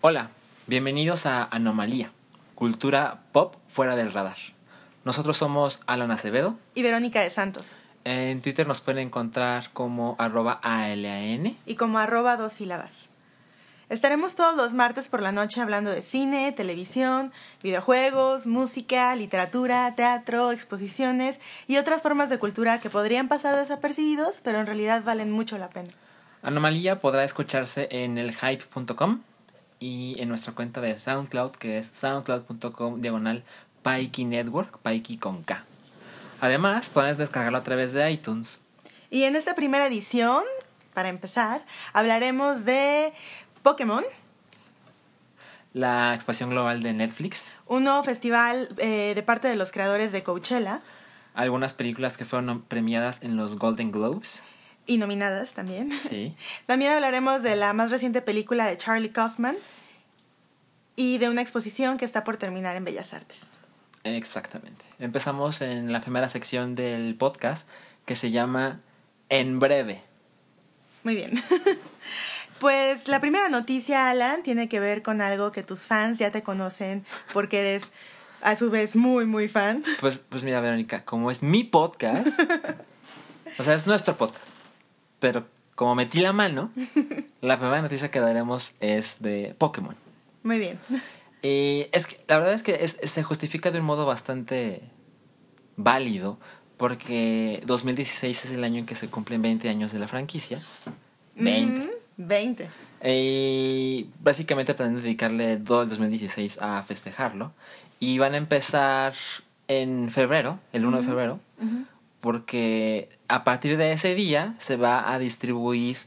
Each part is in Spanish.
Hola, bienvenidos a Anomalía, cultura pop fuera del radar. Nosotros somos Alan Acevedo. Y Verónica de Santos. En Twitter nos pueden encontrar como arroba ALAN. Y como arroba dos sílabas. Estaremos todos los martes por la noche hablando de cine, televisión, videojuegos, música, literatura, teatro, exposiciones y otras formas de cultura que podrían pasar desapercibidos, pero en realidad valen mucho la pena. Anomalía podrá escucharse en elhype.com y en nuestra cuenta de SoundCloud, que es soundcloud.com diagonal Paiki Network, Paiki con K. Además, pueden descargarlo a través de iTunes. Y en esta primera edición, para empezar, hablaremos de Pokémon. La expansión global de Netflix. Un nuevo festival eh, de parte de los creadores de Coachella. Algunas películas que fueron premiadas en los Golden Globes. Y nominadas también. Sí. También hablaremos de la más reciente película de Charlie Kaufman y de una exposición que está por terminar en Bellas Artes. Exactamente. Empezamos en la primera sección del podcast que se llama En breve. Muy bien. Pues la primera noticia, Alan, tiene que ver con algo que tus fans ya te conocen porque eres a su vez muy, muy fan. Pues, pues mira, Verónica, como es mi podcast, o sea, es nuestro podcast, pero como metí la mano, la primera noticia que daremos es de Pokémon. Muy bien. Y es que la verdad es que se justifica de un modo bastante válido, porque 2016 es el año en que se cumplen 20 años de la franquicia. 20. 20. Y básicamente planean dedicarle todo el 2016 a festejarlo. Y van a empezar en febrero, el 1 de febrero, porque a partir de ese día se va a distribuir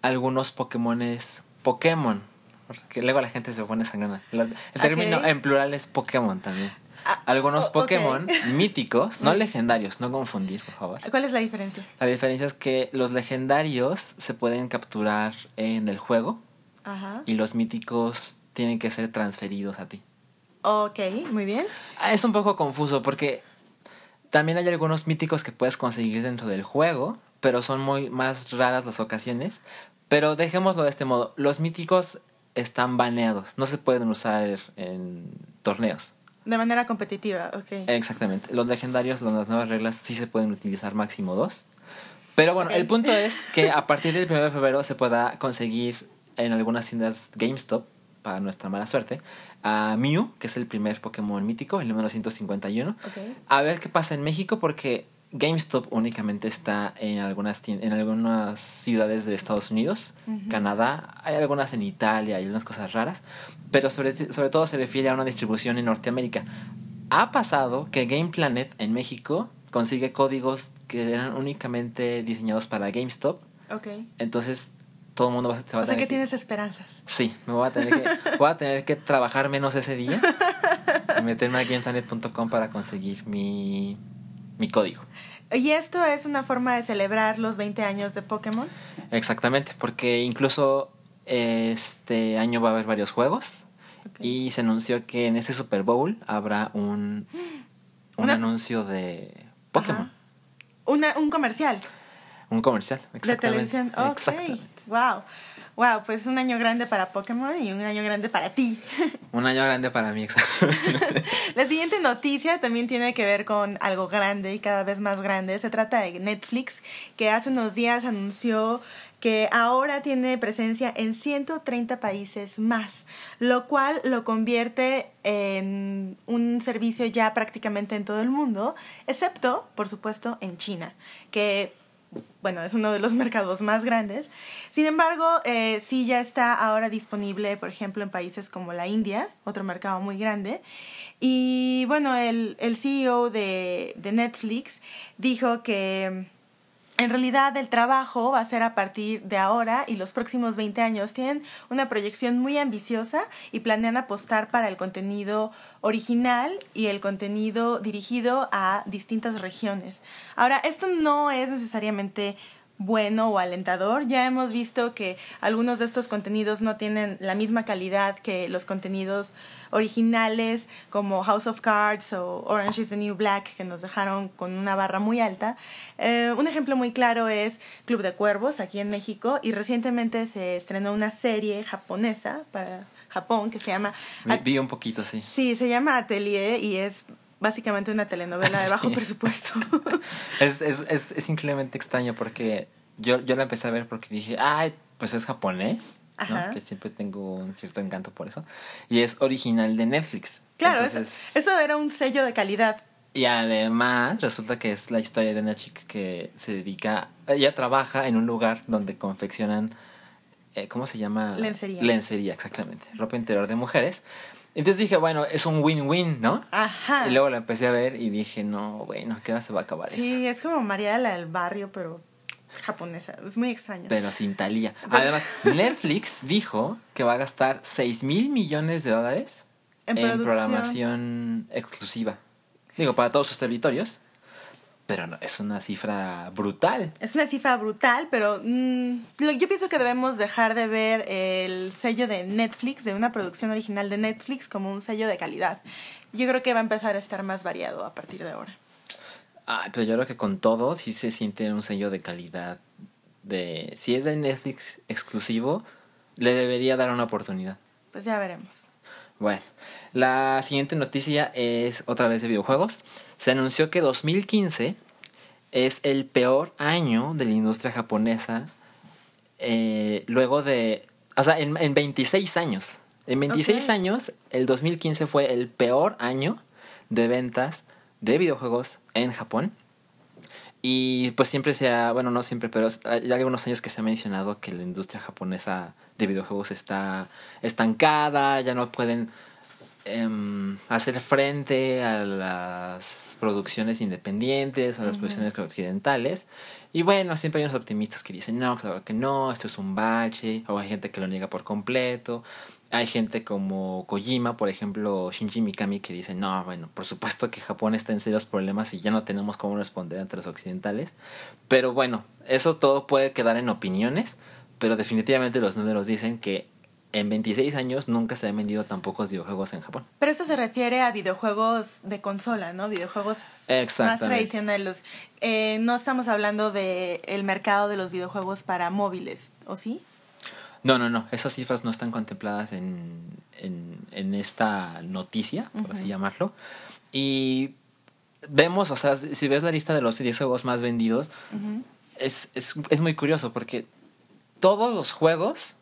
algunos Pokémones Pokémon. Porque luego la gente se pone sangrana. El término en plural es Pokémon también. Ah, algunos Pokémon míticos, no legendarios, no confundir, por favor. ¿Cuál es la diferencia? La diferencia es que los legendarios se pueden capturar en el juego Ajá. y los míticos tienen que ser transferidos a ti. Ok, muy bien. Ah, es un poco confuso porque también hay algunos míticos que puedes conseguir dentro del juego, pero son muy más raras las ocasiones. Pero dejémoslo de este modo. Los míticos están baneados, no se pueden usar en torneos. De manera competitiva, ok. Exactamente. Los legendarios, las nuevas reglas, sí se pueden utilizar máximo dos. Pero bueno, el punto es que a partir del 1 de febrero se pueda conseguir en algunas tiendas GameStop, para nuestra mala suerte, a Mew, que es el primer Pokémon mítico, el número 151. Okay. A ver qué pasa en México, porque GameStop únicamente está en algunas, en algunas ciudades de Estados Unidos, Canadá, hay algunas en Italia, hay algunas cosas raras, pero sobre, sobre todo se refiere a una distribución en Norteamérica. Ha pasado que Game Planet en México consigue códigos que eran únicamente diseñados para GameStop. Ok. Entonces todo el mundo va, se va o sea que tienes esperanzas. Sí, me voy a tener que, voy a tener que trabajar menos ese día y meterme a gameplanet.com para conseguir mi mi código. ¿Y esto es una forma de celebrar los 20 años de Pokémon? Exactamente, porque incluso este año va a haber varios juegos y se anunció que en ese Super Bowl habrá un, un anuncio de Pokémon. Una, un comercial. Un comercial, exactamente. De televisión. Exactamente. Wow. Wow, pues un año grande para Pokémon y un año grande para ti. Un año grande para mí, La siguiente noticia también tiene que ver con algo grande y cada vez más grande. Se trata de Netflix, que hace unos días anunció que ahora tiene presencia en 130 países más, lo cual lo convierte en un servicio ya prácticamente en todo el mundo, excepto, por supuesto, en China, que bueno, es uno de los mercados más grandes. Sin embargo, eh, sí ya está ahora disponible, por ejemplo, en países como la India, otro mercado muy grande. Y bueno, el, el CEO de, de Netflix dijo que en realidad el trabajo va a ser a partir de ahora y los próximos 20 años. Tienen una proyección muy ambiciosa y planean apostar para el contenido original y el contenido dirigido a distintas regiones. Ahora, esto no es necesariamente bueno o alentador. Ya hemos visto que algunos de estos contenidos no tienen la misma calidad que los contenidos originales como House of Cards o Orange is the New Black que nos dejaron con una barra muy alta. Eh, un ejemplo muy claro es Club de Cuervos aquí en México y recientemente se estrenó una serie japonesa para Japón que se llama... Vi un poquito, sí. Sí, se llama Atelier y es básicamente una telenovela de bajo presupuesto. es, es, es, es, increíblemente extraño porque yo, yo la empecé a ver porque dije, ay, pues es japonés, ¿no? que siempre tengo un cierto encanto por eso. Y es original de Netflix. Claro, eso, era un sello de calidad. Y además resulta que es la historia de una chica que se dedica, ella trabaja en un lugar donde confeccionan, eh, ¿cómo se llama? Lencería. Lencería, exactamente. Ropa interior de mujeres. Entonces dije, bueno, es un win-win, ¿no? Ajá. Y luego la empecé a ver y dije, no, bueno, ¿qué hora se va a acabar esto? Sí, es como María la del barrio, pero japonesa. Es muy extraño. Pero sin Talía. Además, Netflix dijo que va a gastar 6 mil millones de dólares en, programación exclusiva. Digo, para todos sus territorios. Pero no, es una cifra brutal. Es una cifra brutal, pero mm, yo pienso que debemos dejar de ver el sello de Netflix, de una producción original de Netflix, como un sello de calidad. Yo creo que va a empezar a estar más variado a partir de ahora. Ah, pero yo creo que con todo sí se siente un sello de calidad. De si es de Netflix exclusivo, le debería dar una oportunidad. Pues ya veremos. Bueno, la siguiente noticia es otra vez de videojuegos. Se anunció que 2015 es el peor año de la industria japonesa eh, luego de... O sea, en, en 26 años. En 26 años, el 2015 fue el peor año de ventas de videojuegos en Japón. Y pues siempre se ha, bueno, no siempre, pero hay algunos años que se ha mencionado que la industria japonesa de videojuegos está estancada, ya no pueden em, hacer frente a las producciones independientes o a las producciones occidentales. Y bueno, siempre hay unos optimistas que dicen, no, claro que no, esto es un bache, o hay gente que lo niega por completo. Hay gente como Kojima, por ejemplo, Shinji Mikami, que dice, no, bueno, por supuesto que Japón está en serios problemas y ya no tenemos cómo responder ante los occidentales. Pero bueno, eso todo puede quedar en opiniones, pero definitivamente los números dicen que en 26 años nunca se han vendido tan pocos videojuegos en Japón. Pero esto se refiere a videojuegos de consola, ¿no? Videojuegos más tradicionales. Eh, no estamos hablando del el mercado de los videojuegos para móviles, ¿o sí? No, no, no. Esas cifras no están contempladas en, en, esta noticia, por así llamarlo. Y vemos, o sea, si ves la lista de los 10 juegos más vendidos, es, es, es muy curioso porque todos los juegos,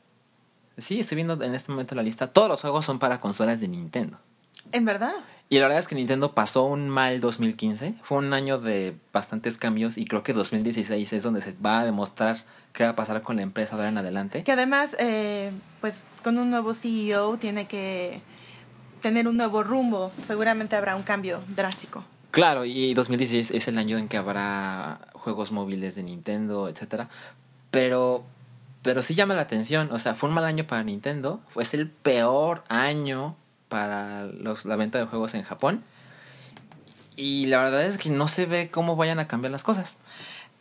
sí, estoy viendo en este momento la lista, todos los juegos son para consolas de Nintendo. ¿En verdad? Y la verdad es que Nintendo pasó un mal 2015. Fue un año de bastantes cambios y creo que 2016 es donde se va a demostrar qué va a pasar con la empresa de ahora en adelante. Que además, eh, pues con un nuevo CEO tiene que tener un nuevo rumbo. Seguramente habrá un cambio drástico. Claro, y 2016 es el año en que habrá juegos móviles de Nintendo, etcétera. Pero pero sí llama la atención, o sea, fue un mal año para Nintendo, fue el peor año para los, la venta de juegos en Japón. Y la verdad es que no se ve cómo vayan a cambiar las cosas.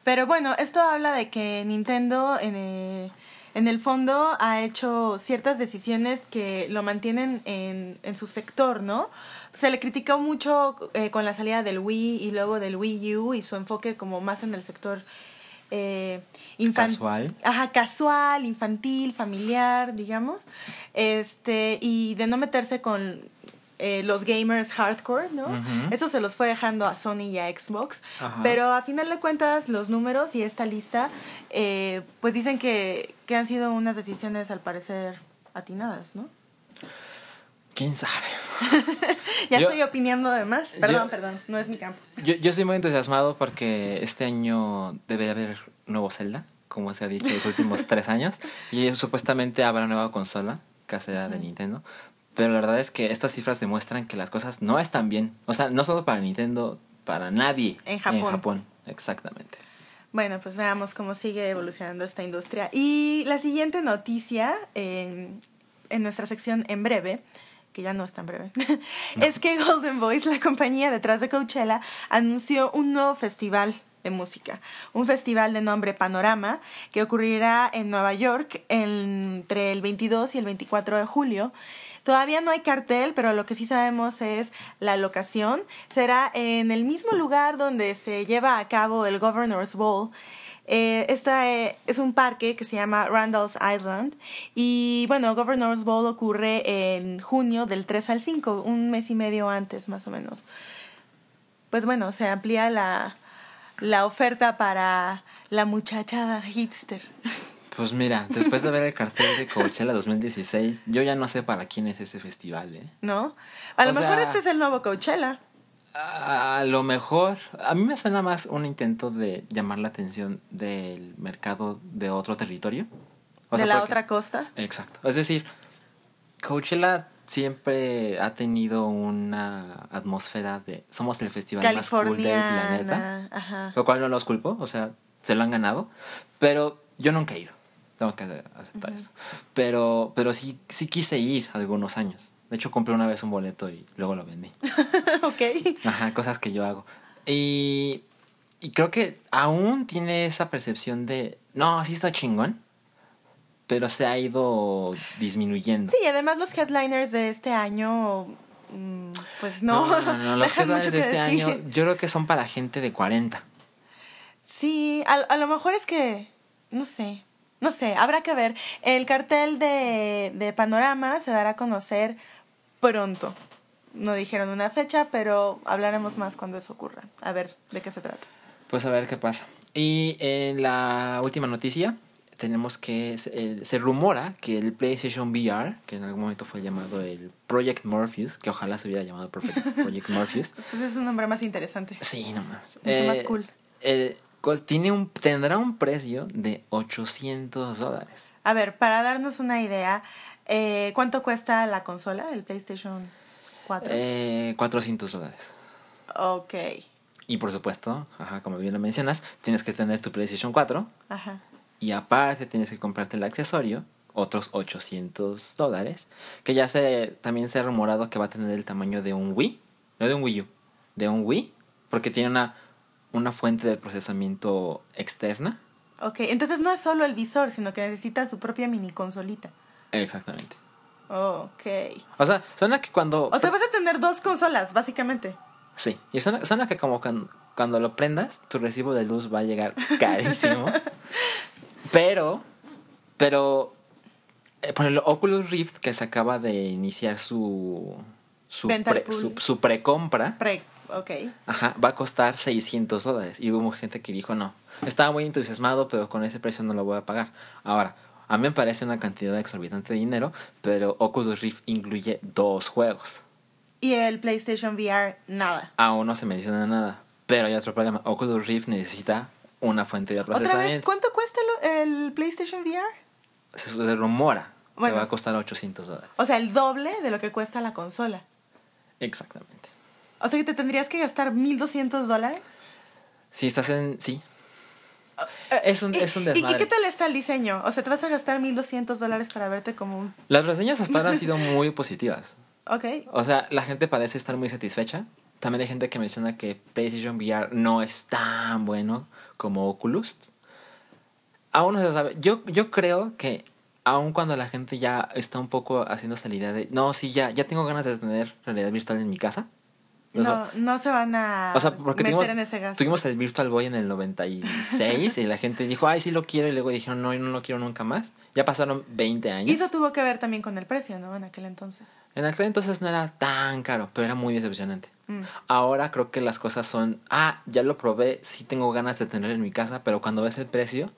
Pero bueno, esto habla de que Nintendo en el, en el fondo ha hecho ciertas decisiones que lo mantienen en, en su sector, ¿no? Se le criticó mucho eh, con la salida del Wii y luego del Wii U y su enfoque como más en el sector eh, casual. Ajá, casual, infantil, familiar, digamos. Este, y de no meterse con eh, los gamers hardcore, ¿no? Eso se los fue dejando a Sony y a Xbox. Pero a final de cuentas, los números y esta lista, eh, pues dicen que, que han sido unas decisiones al parecer atinadas, ¿no? ¿Quién sabe? ya estoy opinando de más. Perdón, perdón, no es mi campo. Yo, yo estoy muy entusiasmado porque este año debe haber nuevo Zelda, como se ha dicho los últimos tres años. Y supuestamente habrá nueva consola casera de Nintendo. Pero la verdad es que estas cifras demuestran que las cosas no están bien. O sea, no solo para Nintendo, para nadie en Japón. En Japón, exactamente. Bueno, pues veamos cómo sigue evolucionando esta industria. Y la siguiente noticia en, en nuestra sección en breve que ya no es tan breve, es que Golden Voice, la compañía detrás de Coachella, anunció un nuevo festival de música. Un festival de nombre Panorama que ocurrirá en Nueva York entre el 22 y el 24 de julio. Todavía no hay cartel, pero lo que sí sabemos es la locación. Será en el mismo lugar donde se lleva a cabo el Governor's Ball. Eh, esta eh, es un parque que se llama Randall's Island y bueno, Governor's Ball ocurre en junio del 3 al 5, un mes y medio antes más o menos. Pues bueno, se amplía la, la oferta para la muchachada hipster. Pues mira, después de ver el cartel de Coachella 2016, yo ya no sé para quién es ese festival, ¿eh? ¿No? A lo mejor este es el nuevo Coachella. A lo mejor, a mí me suena más un intento de llamar la atención del mercado de otro territorio. de la otra costa. Exacto. Es decir, Coachella siempre ha tenido una atmósfera de somos el festival más cool del planeta. Ajá. Lo cual no los culpo, o sea, se lo han ganado. Pero yo nunca he ido. Tengo que aceptar eso. Pero, pero sí, sí quise ir algunos años. De hecho, compré una vez un boleto y luego lo vendí. ok. Ajá, cosas que yo hago. Y, y creo que aún tiene esa percepción de, no, sí está chingón, pero se ha ido disminuyendo. Sí, además los headliners de este año, mm, pues no. No, no, no los headliners de este año yo creo que son para gente de 40. Sí, a, a lo mejor es que, no sé, no sé, habrá que ver. El cartel de, de Panorama se dará a conocer pronto. No dijeron una fecha, pero hablaremos más cuando eso ocurra. A ver de qué se trata. Pues a ver qué pasa. Y en la última noticia tenemos que se, rumora que el PlayStation VR, que en algún momento fue llamado el Project Morpheus, que ojalá se hubiera llamado Project Morpheus. pues es un nombre más interesante. Sí, nomás. Mucho más eh, cool. Eh, tiene un, tendrá un precio de 800 dólares. A ver, para darnos una idea, eh, ¿cuánto cuesta la consola, el PlayStation 4? Eh, 400 dólares. Ok. Y por supuesto, ajá, como bien lo mencionas, tienes que tener tu PlayStation 4. Ajá. Y aparte tienes que comprarte el accesorio, otros 800 dólares, que ya se también se ha rumorado que va a tener el tamaño de un Wii, no de un Wii U, de un Wii, porque tiene una una fuente de procesamiento externa. Ok, entonces no es solo el visor, sino que necesita su propia mini consolita. Exactamente. Ok. O sea, suena que cuando... O sea, vas a tener dos consolas, básicamente. Sí, y suena, suena que como cuando, lo prendas, tu recibo de luz va a llegar carísimo. pero, pero, eh, por el Oculus Rift que se acaba de iniciar su, su, pre, su, su precompra. Pre ok. Ajá, va a costar 600 dólares. Y hubo gente que dijo, no, estaba muy entusiasmado, pero con ese precio no lo voy a pagar. Ahora, a mí me parece una cantidad exorbitante de dinero, pero Oculus Rift incluye dos juegos. Y el PlayStation VR, nada. Aún no se menciona nada. Pero hay otro problema. Oculus Rift necesita una fuente de procesamiento. ¿Otra vez? ¿Cuánto cuesta el PlayStation VR? Se, rumora que va a costar 800 dólares. O sea, el doble de lo que cuesta la consola. Exactamente. O sea que te tendrías que gastar 1.200 dólares. Si estás en... Sí. Eh, es un, es un desmadre. ¿Y qué tal está el diseño? O sea, te vas a gastar 1.200 dólares para verte como un... Las reseñas hasta ahora han sido muy positivas. Ok. O sea, la gente parece estar muy satisfecha. También hay gente que menciona que PlayStation VR no es tan bueno como Oculus. Aún no se sabe. Yo, yo creo que aun cuando la gente ya está un poco haciéndose la idea de... No, sí, ya, ya tengo ganas de tener realidad virtual en mi casa no, no se van a meter en ese gasto. Tuvimos el Virtual Boy en el 96 y la gente dijo, ay, sí lo quiero. Y luego dijeron, no, no lo quiero nunca más. Ya pasaron 20 años. Y eso tuvo que ver también con el precio, ¿no? En aquel entonces. En aquel entonces no era tan caro, pero era muy decepcionante. Mm. Ahora creo que las cosas son, ah, ya lo probé, sí tengo ganas de tenerlo en mi casa, pero cuando ves el precio,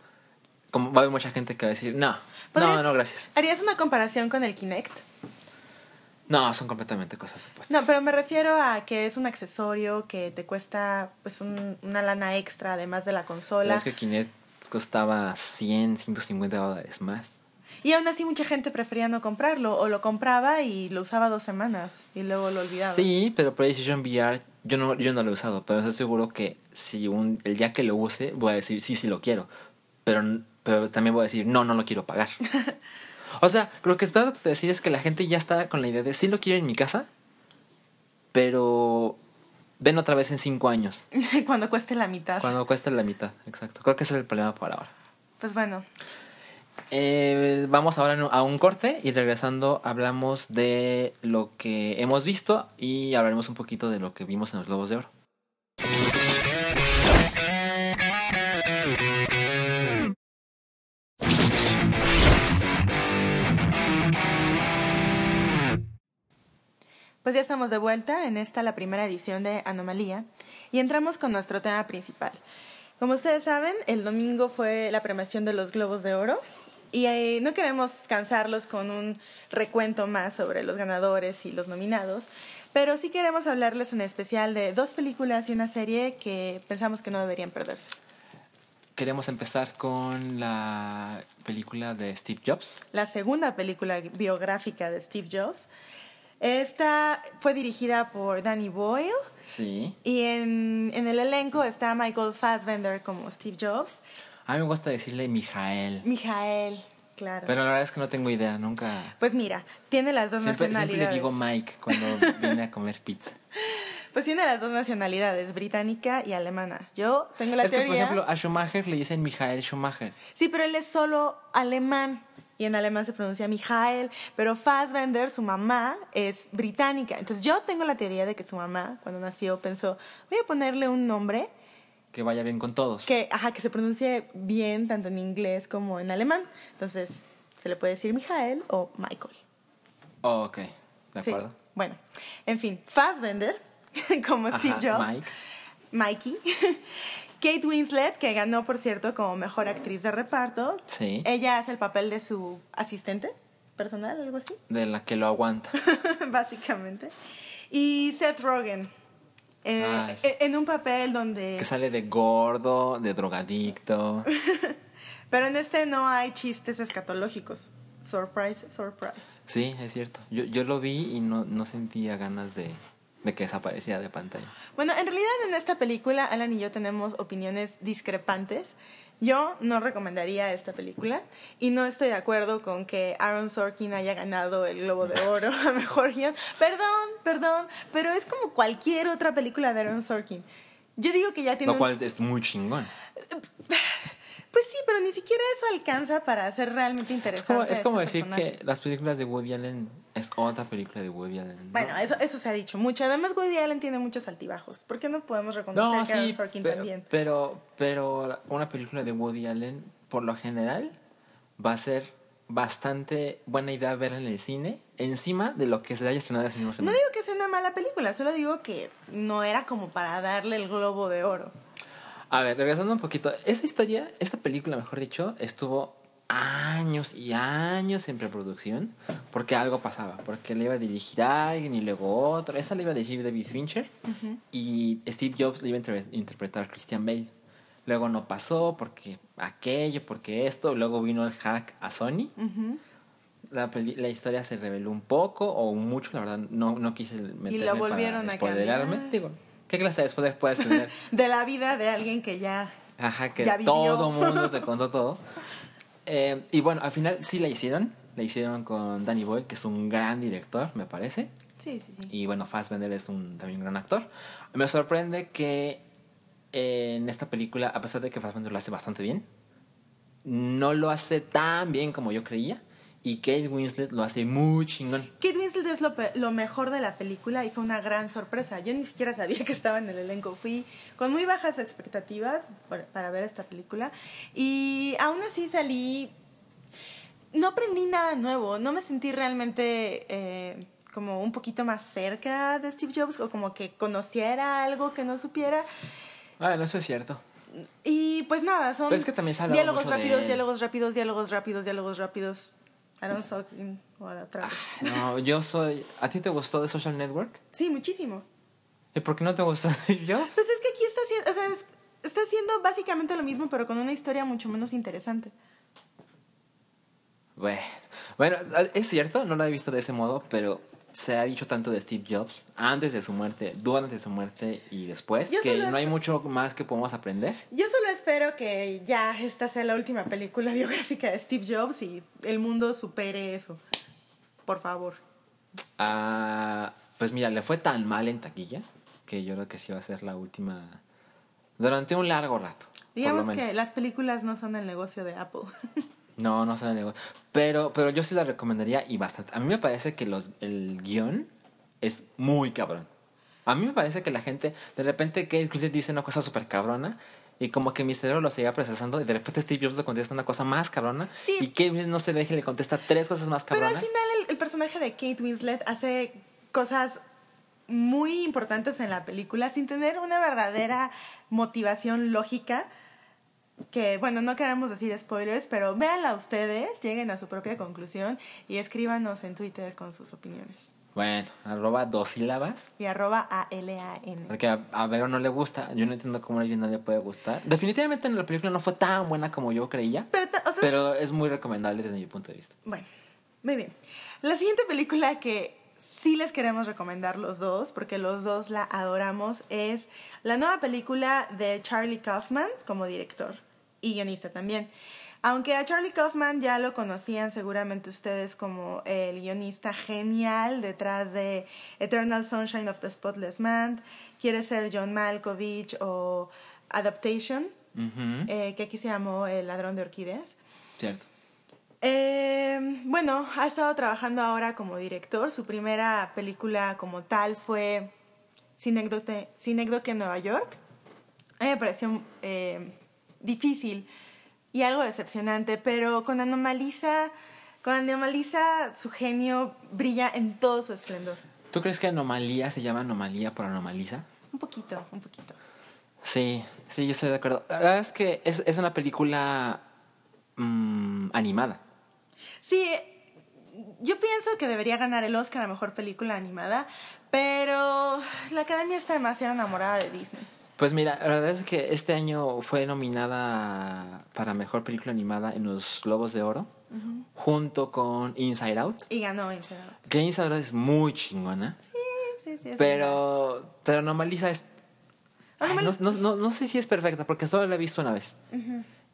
como va a haber mucha gente que va a decir, no, no, no, gracias. ¿Harías una comparación con el Kinect? No, son completamente cosas opuestas. No, pero me refiero a que es un accesorio que te cuesta pues una lana extra además de la consola. es que Kinect costaba 100, 150 dólares más. Y aún así mucha gente prefería no comprarlo o lo compraba y lo usaba dos semanas y luego lo olvidaba. Sí, pero PlayStation VR yo no, yo no lo he usado, pero estoy seguro que si un, el día que lo use voy a decir sí, sí lo quiero, pero, pero también voy a decir no, no lo quiero pagar. O sea, lo que está de decir es que la gente ya está con la idea de sí lo quiero en mi casa, pero ven otra vez en cinco años. Cuando cueste la mitad. Cuando cueste la mitad, exacto. Creo que ese es el problema por ahora. Pues bueno. Eh, vamos ahora a un corte y regresando hablamos de lo que hemos visto y hablaremos un poquito de lo que vimos en los Globos de Oro. Pues ya estamos de vuelta en esta, la primera edición de Anomalía, y entramos con nuestro tema principal. Como ustedes saben, el domingo fue la premiación de los Globos de Oro, y eh, no queremos cansarlos con un recuento más sobre los ganadores y los nominados, pero sí queremos hablarles en especial de dos películas y una serie que pensamos que no deberían perderse. Queremos empezar con la película de Steve Jobs. La segunda película biográfica de Steve Jobs. Esta fue dirigida por Danny Boyle. Sí. Y en, en, el elenco está Michael Fassbender como Steve Jobs. A mí me gusta decirle Mijael. Mijael, claro. Pero la verdad es que no tengo idea, nunca. Pues mira, tiene las dos siempre, nacionalidades. Siempre le digo Mike cuando viene a comer pizza. Pues tiene las dos nacionalidades, británica y alemana. Yo tengo la es teoría. Que, por ejemplo, a Schumacher le dicen Mijael Schumacher. Sí, pero él es solo alemán y en alemán se pronuncia Mijael, pero Fassbender, su mamá, es británica. Entonces yo tengo la teoría de que su mamá, cuando nació, pensó, voy a ponerle un nombre que vaya bien con todos. Que, ajá, que se pronuncie bien tanto en inglés como en alemán. Entonces se le puede decir Mijael o Michael. Oh, ok, de acuerdo. Sí. Bueno, en fin, Fassbender, como Ajá, Steve Jobs. Mike. Mikey. Kate Winslet, que ganó, por cierto, como mejor actriz de reparto. Sí. Ella hace el papel de su asistente personal, algo así. De la que lo aguanta. Básicamente. Y Seth Rogen. eh, Ah, sí. En un papel donde. Que sale de gordo, de drogadicto. Pero en este no hay chistes escatológicos. Surprise, surprise. Sí, es cierto. Yo, yo lo vi y no, no sentía ganas de, de que desapareciera de pantalla. Bueno, en realidad en esta película Alan y yo tenemos opiniones discrepantes. Yo no recomendaría esta película y no estoy de acuerdo con que Aaron Sorkin haya ganado el Globo de Oro a Mejor Guión. Perdón, perdón, pero es como cualquier otra película de Aaron Sorkin. Yo digo que ya tiene... Lo un- cual es muy chingón. Pues sí, pero ni siquiera eso alcanza para ser realmente Es interesante. como, es como decir personaje. que las películas de Woody Allen es otra película de Woody Allen. ¿no? Bueno, eso, eso se ha dicho mucho. Además, Woody Allen tiene muchos altibajos. ¿Por qué no podemos reconocer No, que Aaron sí, Sorkin pero, también? pero, pero una película de Woody Allen, por lo general, va a ser bastante buena idea verla en el cine, encima de lo que se haya estrenado ese mismo No semana. digo que sea una mala película, solo digo que no era como para darle el globo de oro. A ver, regresando un poquito, esa historia, esta película, mejor dicho, estuvo años y años en preproducción porque algo pasaba, porque le iba a dirigir a alguien y luego otro. Esa le iba a dirigir David Fincher y Steve Jobs le iba a inter- interpretar Christian Bale. Luego no pasó porque aquello, porque esto, luego vino el hack a Sony. Ujú. La, peli- la historia se reveló un poco o mucho, la verdad, no, no quise meterme lo volvieron para a. Digo, ¿qué clase de spoiler puedes tener? De la vida de alguien que ya... Ajá, que Ya vivió. todo mundo te contó todo. Eh, y bueno, al final sí la hicieron. La hicieron con Danny Boyle, que es un gran director, me parece. Sí, sí, sí. Y bueno, Fassbender es un, también un gran actor. Me sorprende que eh, en esta película, a pesar de que Fassbender lo hace bastante bien, no lo hace tan bien como yo creía. Y Kate Winslet lo hace muy chingón. Kate Winslet es lo, lo mejor de la película y fue una gran sorpresa. Yo ni siquiera sabía que estaba en el elenco. Fui con muy bajas expectativas para, para ver esta película y aún así salí... No aprendí nada nuevo, no me sentí realmente eh, como un poquito más cerca de Steve Jobs o como que conociera algo que no supiera. Bueno, eso es cierto. Y pues nada, son Pero es que también diálogos mucho de rápidos, diálogos rápidos, diálogos rápidos, diálogos rápidos. Aaron Sorkin otra vez. No, yo soy... ¿A ti te gustó The Social Network? Sí, muchísimo. ¿Y por qué no te gustó Jobs? Pues es que aquí está haciendo, o sea, es- está haciendo básicamente lo mismo, pero con una historia mucho menos interesante. Bueno, bueno, es cierto, no lo he visto de ese modo, pero se ha dicho tanto de Steve Jobs antes de su muerte, durante su muerte y después, Yo que solo no hay mucho más que podemos aprender. Yo solo espero que ya esta sea la última película biográfica de Steve Jobs y el mundo supere eso. Por favor. Ah, pues mira, le fue tan mal en taquilla que yo creo que sí va a ser la última durante un largo rato. Digamos que las películas no son el negocio de Apple. no, no el negocio. Pero, pero yo sí la recomendaría y bastante. A mí me parece que los, el guion es muy cabrón. A mí me parece que la gente, de repente Kate Winslet dice una cosa súper cabrona y como que mi cerebro lo seguía procesando y de repente Steve Jobs le contesta una cosa más cabrona y Kate Winslet no se deja y le contesta tres cosas más cabronas. Pero al final el personaje de Kate Winslet hace cosas muy importantes en la película sin tener una verdadera motivación lógica que, bueno, no queremos decir spoilers, pero véanla ustedes, lleguen a su propia conclusión y escríbanos en Twitter con sus opiniones. Bueno, arroba dos sílabas. Y arroba A-L-A-N. Porque a, a, Vero no le gusta. Yo no entiendo cómo a alguien no le puede gustar. Definitivamente la película no fue tan buena como yo creía. Pero, pero es muy recomendable desde mi punto de vista. Bueno, muy bien. La siguiente película que sí les queremos recomendar los dos, porque los dos la adoramos, es la nueva película de Charlie Kaufman como director y guionista también. Aunque a Charlie Kaufman ya lo conocían seguramente ustedes como el guionista genial detrás de Eternal Sunshine of the Spotless Man, quiere ser John Malkovich o Adaptation, eh, que aquí se llamó El ladrón de orquídeas. Cierto. Eh, bueno, ha estado trabajando ahora como director. Su primera película como tal fue Cinécdoque en Nueva York. A mí me pareció eh, difícil y algo decepcionante, pero con Anomalisa, con Anomalisa su genio brilla en todo su esplendor. ¿Tú crees que Anomalía se llama Anomalía por Anomalisa? Un poquito, un poquito. Sí, sí, yo estoy de acuerdo. La verdad es que es, es una película mm, animada. Sí, yo pienso que debería ganar el Oscar a Mejor Película Animada, pero la Academia está demasiado enamorada de Disney. Pues mira, la verdad es que este año fue nominada para Mejor Película Animada en los Globos de Oro, junto con Inside Out. Y ganó Inside Out. Que Inside Out es muy chingona. Sí, sí, sí. Pero, pero Normaliza es... no, no, no, sé si es perfecta, porque solo la he visto una vez.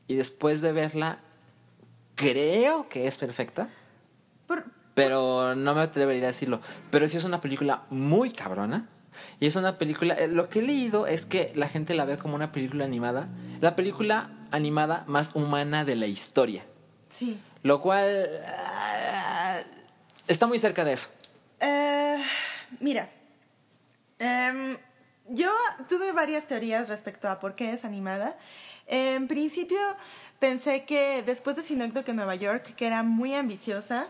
Y después de verla, creo que es perfecta. pero no me atrevería a decirlo. Pero sí es una película muy cabrona y es una película, eh, lo que he leído es que la gente la ve como una película animada, la película animada más humana de la historia. Sí. Lo cual eh, está muy cerca de eso. Eh, mira, em, yo tuve varias teorías respecto a por qué es animada. En principio pensé que después de Sinecdoque en Nueva York, que era muy ambiciosa,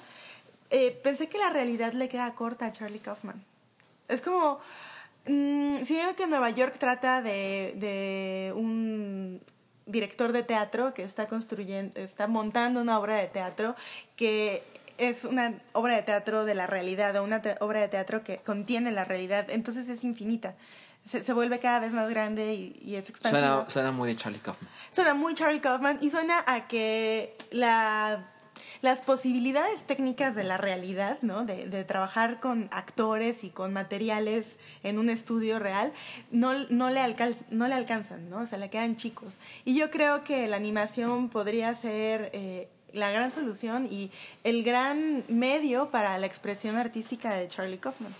pensé que la realidad le queda corta a Charlie Kaufman. Es como Mm, sí, que Nueva York trata de, de un director de teatro que está construyendo, está montando una obra de teatro que es una obra de teatro de la realidad o una obra de teatro que contiene la realidad, entonces es infinita. Se, se vuelve cada vez más grande y, y es expansiva. Suena, suena muy de Charlie Kaufman. Suena muy Charlie Kaufman y suena a que la las posibilidades técnicas de la realidad, ¿no? De, de trabajar con actores y con materiales en un estudio real, no, no, le no le alcanzan, ¿no? O sea, le quedan chicos. Y yo creo que la animación podría ser... Eh, la gran solución y el gran medio para la expresión artística de Charlie Kaufman.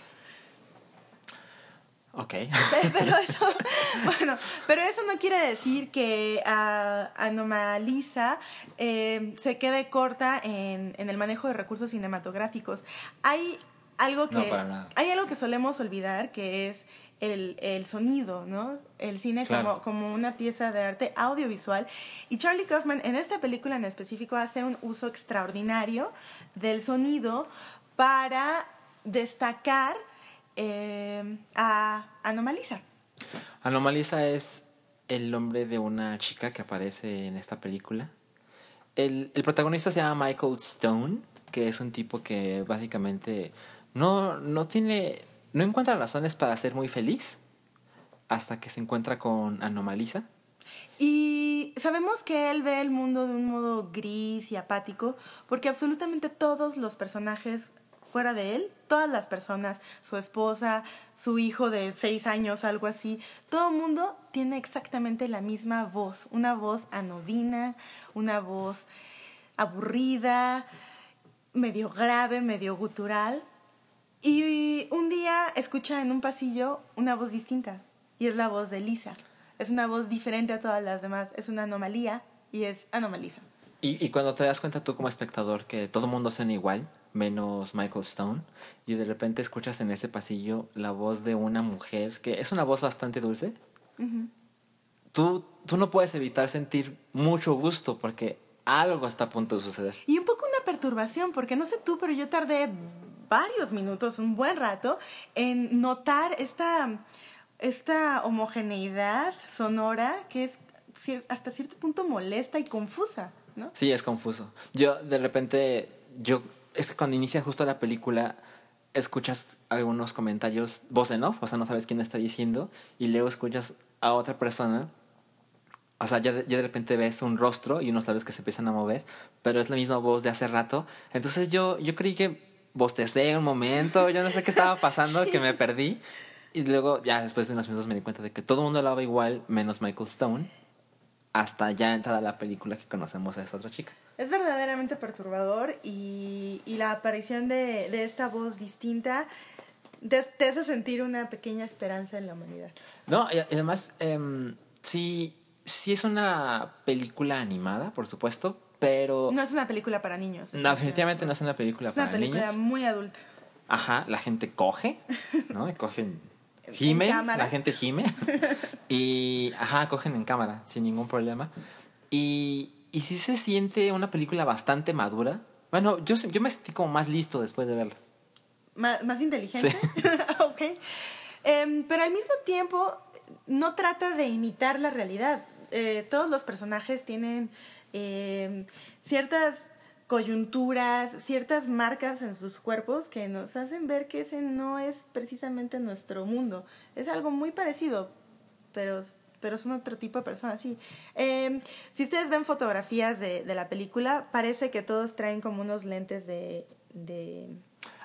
Ok. Pero eso, bueno, pero eso no quiere decir que a Anomalisa eh, se quede corta en, en, el manejo de recursos cinematográficos. Hay algo que hay algo que solemos olvidar que es el, el sonido, ¿no? El cine como, como una pieza de arte audiovisual. Y Charlie Kaufman en esta película en específico hace un uso extraordinario del sonido para destacar eh, a Anomalisa. Anomalisa es el nombre de una chica que aparece en esta película. El, el, protagonista se llama Michael Stone, que es un tipo que básicamente no, no tiene, no encuentra razones para ser muy feliz hasta que se encuentra con Anomalisa. Y sabemos que él ve el mundo de un modo gris y apático, porque absolutamente todos los personajes fuera de él, todas las personas, su esposa, su hijo de seis años, algo así, todo el mundo tiene exactamente la misma voz, una voz anodina, una voz aburrida, medio grave, medio gutural. Y un día escucha en un pasillo una voz distinta y es la voz de Lisa. Es una voz diferente a todas las demás, es una anomalía y es anomalisa. Y, y cuando te das cuenta tú como espectador que todo el mundo suena igual, menos Michael Stone, y de repente escuchas en ese pasillo la voz de una mujer, que es una voz bastante dulce, tú, tú no puedes evitar sentir mucho gusto porque algo está a punto de suceder. Y un poco una perturbación, porque no sé tú, pero yo tardé varios minutos, un buen rato, en notar esta, esta homogeneidad sonora que es hasta cierto punto molesta y confusa, ¿no? Sí, es confuso. Yo de repente, yo, es que cuando inicia justo la película, escuchas algunos comentarios, voz en off, o sea, no sabes quién está diciendo, y luego escuchas a otra persona, o sea, ya de, ya de repente ves un rostro y unos labios que se empiezan a mover, pero es la misma voz de hace rato. Entonces yo, yo creí que bostecé un momento, yo no sé qué estaba pasando, que me perdí. Y luego, ya después de unos minutos me di cuenta de que todo el mundo hablaba igual, menos Michael Stone, hasta ya entrada la película que conocemos a esta otra chica. Es verdaderamente perturbador y, y la aparición de, de esta voz distinta te, te hace sentir una pequeña esperanza en la humanidad. No, y además, em, sí, sí es una película animada, por supuesto, pero No es una película para niños. no, definitivamente no es una película Es una para película niños. muy adulta. Ajá, la gente coge, ¿no? Y cogen, En gime, la gente gime. Y, ajá, cogen en cámara, sin ningún problema. Y, y sí se siente una película bastante madura. Bueno, yo, yo me sentí como más listo después de verla. Má- más inteligente. ok. Em, pero al mismo tiempo no trata de imitar la realidad. Eh, todos los personajes tienen em, ciertas coyunturas, ciertas marcas en sus cuerpos que nos hacen ver que ese no es precisamente nuestro mundo. Es algo muy parecido, pero, pero son otro tipo de personas, sí. Em, si ustedes ven fotografías de, de la película, parece que todos traen como unos lentes de- de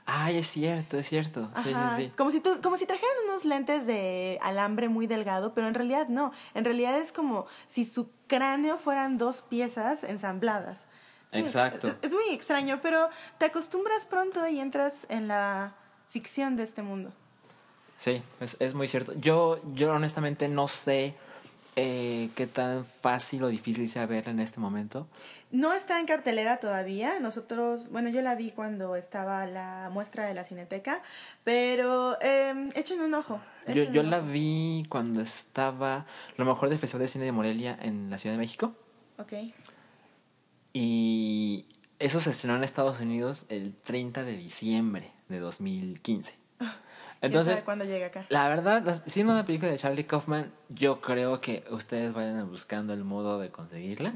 Ay, es cierto, es cierto. Sí, sí, sí. Como si, tú, como si trajeran unos lentes de alambre muy delgado, pero en realidad no. En realidad es como si su cráneo fueran dos piezas ensambladas. Sí, Exacto. Es, es muy extraño, pero te acostumbras pronto y entras en la ficción de este mundo. Sí, es, es muy cierto. Yo, yo honestamente no sé eh, qué tan fácil o difícil sea verla en este momento. No está en cartelera todavía. Nosotros, bueno, yo la vi cuando estaba la muestra de la Cineteca, pero eh, echen un ojo. Yo, echen yo un la ojo. vi cuando estaba lo mejor del Festival de Cine de Morelia en la Ciudad de México. Ok. Y eso se estrenó en Estados Unidos el 30 de diciembre de 2015. ¿Quién Entonces, cuándo llega acá? la verdad, siendo una película de Charlie Kaufman, yo creo que ustedes vayan buscando el modo de conseguirla.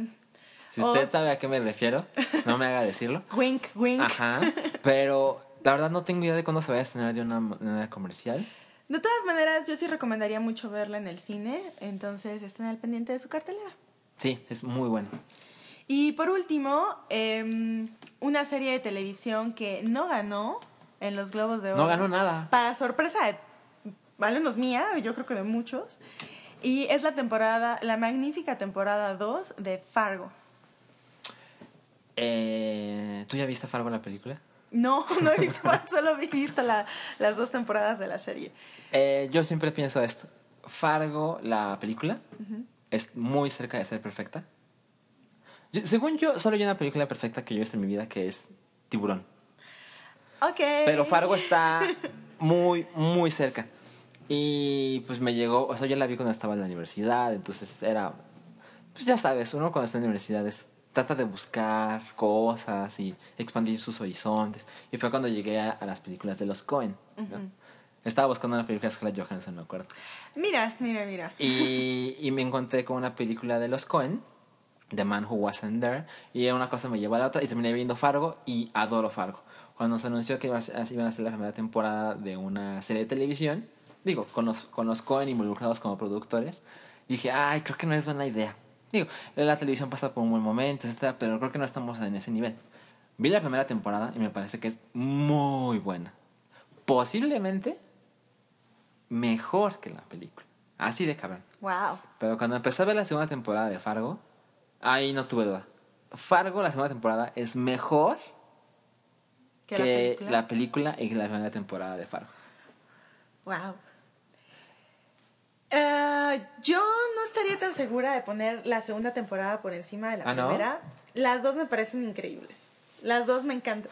Si usted sabe a qué me refiero, no me haga decirlo. Wink, wink. Ajá, pero la verdad no tengo idea de cuándo se vaya a estrenar de una manera comercial. De todas maneras, yo sí recomendaría mucho verla en el cine, entonces estén al pendiente de su cartelera. Sí, es muy bueno. Y por último, em, una serie de televisión que no ganó en los Globos de Oro. No ganó nada. Para sorpresa de, al menos mía, yo creo que de muchos. Y es la temporada, la magnífica temporada 2 de Fargo. Eh, ¿Tú ya viste Fargo la película? No, no he visto, solo he visto la- las dos temporadas de la serie. Eh, yo siempre pienso esto. Fargo, la película, es muy cerca de ser perfecta. Yo- según yo, solo hay una película perfecta que yo he visto en mi vida que es Tiburón. Pero Fargo está muy, muy cerca. Y pues me llegó, o sea, yo la vi cuando estaba en la universidad, entonces era, pues ya sabes, uno cuando está en la universidad es, trata de buscar cosas y expandir sus horizontes. Y fue cuando llegué a, a las películas de los Cohen. Estaba buscando una película de Scarlett Johansson, me acuerdo. Mira, mira, mira. Y, y me encontré con una película de los Cohen, The Man Who Wasn't There, y una cosa me llevó a la otra y terminé viendo Fargo y adoro Fargo. Cuando se anunció que iban a ser la primera temporada de una serie de televisión, digo, con los, con los Cohen involucrados como productores, dije, ay, creo que no es buena idea. Digo, la televisión pasa por un buen momento, etcétera, pero creo que no estamos en ese nivel. Vi la primera temporada y me parece que es muy buena. Posiblemente mejor que la película. Así de cabrón. Wow. Pero cuando empecé a ver la segunda temporada de Fargo, ahí no tuve duda. Fargo, la segunda temporada, es mejor ¿Que que, la película? la película y la primera temporada de Fargo. Wow. Eh, yo no estaría tan segura de poner la segunda temporada por encima de la ¿Ah, no? primera. Las dos me parecen increíbles. Las dos me encantan.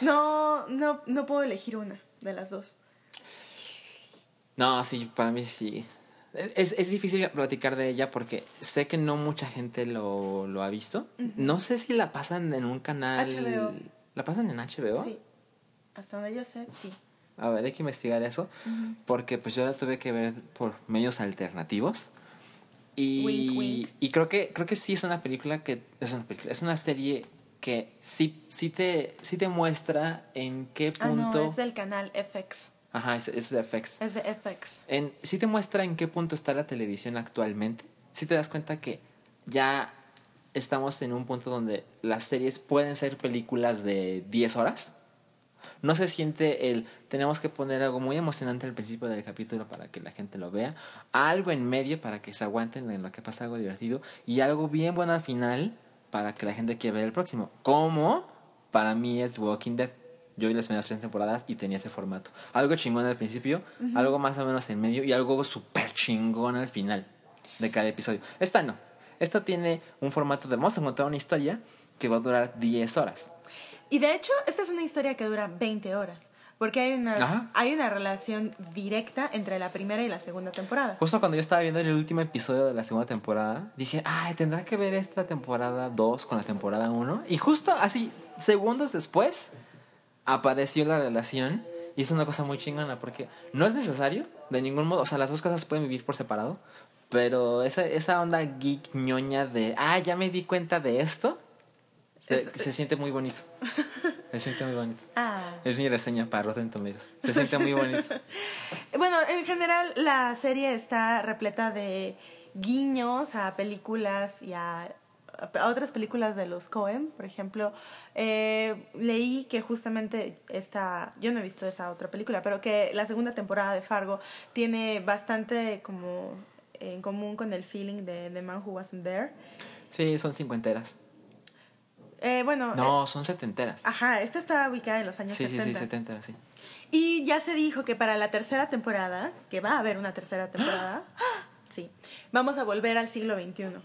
No, no, no puedo elegir una de las dos. No, sí, para mí sí. Es, es, es difícil platicar de ella porque sé que no mucha gente lo, lo ha visto. No sé si la pasan en un canal. HBO. ¿La pasan en HBO? Sí. Hasta donde yo sé, sí. A ver, hay que investigar eso. Porque pues yo la tuve que ver por medios alternativos. Y, Wink, wink. y creo que creo que sí es una película que es una película, es una serie que sí sí te sí te muestra en qué Ah, punto no, es del canal FX. Ajá, es, es de FX. Es de FX. En, sí te muestra en qué punto está la televisión actualmente. Sí te das cuenta que ya estamos en un punto donde las series pueden ser películas de 10 horas. No se siente el tenemos que poner algo muy emocionante al principio del capítulo para que la gente lo vea, algo en medio para que se aguanten en lo que pasa algo divertido y algo bien bueno al final para que la gente quiera ver el próximo. Como para mí es Walking Dead. Yo vi las primeras tres temporadas y tenía ese formato. Algo chingón al principio, algo más o menos en medio y algo súper chingón al final de cada episodio. Esta no. Esta tiene un formato de vamos a contar una historia que va a durar 10 horas. Y de hecho, esta es una historia que dura 20 horas. Porque hay una, Ajá. hay una relación directa entre la primera y la segunda temporada. Justo cuando yo estaba viendo el último episodio de la segunda temporada, dije, ay, tendrá que ver esta temporada 2 con la temporada 1. Y justo así, segundos después, apareció la relación. Y es una cosa muy chingona porque no es necesario, de ningún modo. O sea, las dos cosas pueden vivir por separado. Pero esa, esa onda geek ñoña de, ah, ya me di cuenta de esto, se, Es- se siente muy bonito. Se siente muy bonito. Ah. Es mi reseña para Rotten Tomatoes. Se siente muy bonito. Bueno, en general la serie está repleta de guiños a películas y a, a otras películas de los Cohen. Por ejemplo, eh, leí que justamente esta, yo no he visto esa otra película, pero que la segunda temporada de Fargo tiene bastante como en común con el feeling de The Man Who Wasn't There. Sí, son cincuenteras. Eh, bueno, No, son setenteras. eh, ajá, esta está ubicada en los años Sí, sí, 70. sí, setenteras, sí. Y ya se dijo que para la tercera temporada, que va a haber una tercera temporada, sí, vamos a volver al siglo XXI.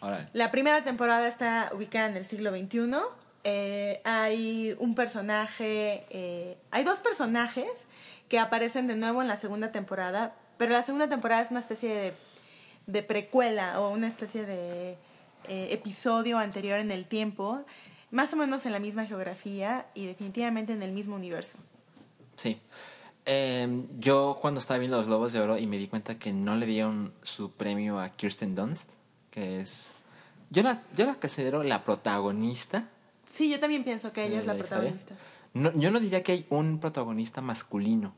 Órale. La primera temporada está ubicada en el siglo XXI. Eh, hay un personaje, eh, hay dos personajes que aparecen de nuevo en la segunda temporada, pero la segunda temporada es una especie de, de precuela o una especie de eh, episodio anterior en el tiempo, más o menos en la misma geografía y definitivamente en el mismo universo. Sí. Eh, yo cuando estaba viendo Los Lobos de Oro y me di cuenta que no le dieron su premio a Kirsten Dunst, que es... Yo la, yo la considero la protagonista. Sí, yo también pienso que ella es la historia. protagonista. No, yo no diría que hay un protagonista masculino.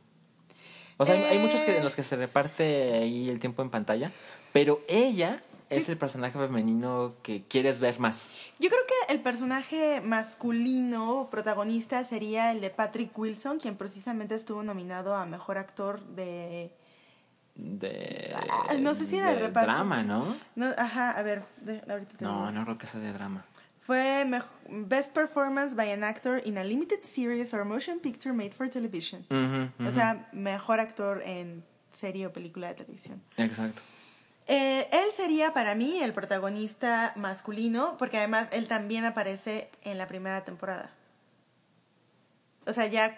O sea, hay, hay muchos que, Eh. en los que se reparte ahí el tiempo en pantalla, pero ella es el personaje femenino que quieres ver más. Yo creo que el personaje masculino protagonista sería el de Patrick Wilson, quien precisamente estuvo nominado a mejor actor de. De, Ah, no sé si era de reparto. drama, ¿no? No, ajá, a ver, de- ahorita te No, digo. no creo que sea de drama. Fue Best Performance by an Actor in a Limited Series or Motion Picture Made for Television. O sea, mejor actor en serie o película de televisión. Exacto. Eh, él sería para mí el protagonista masculino, porque además él también aparece en la primera temporada. O sea, ya,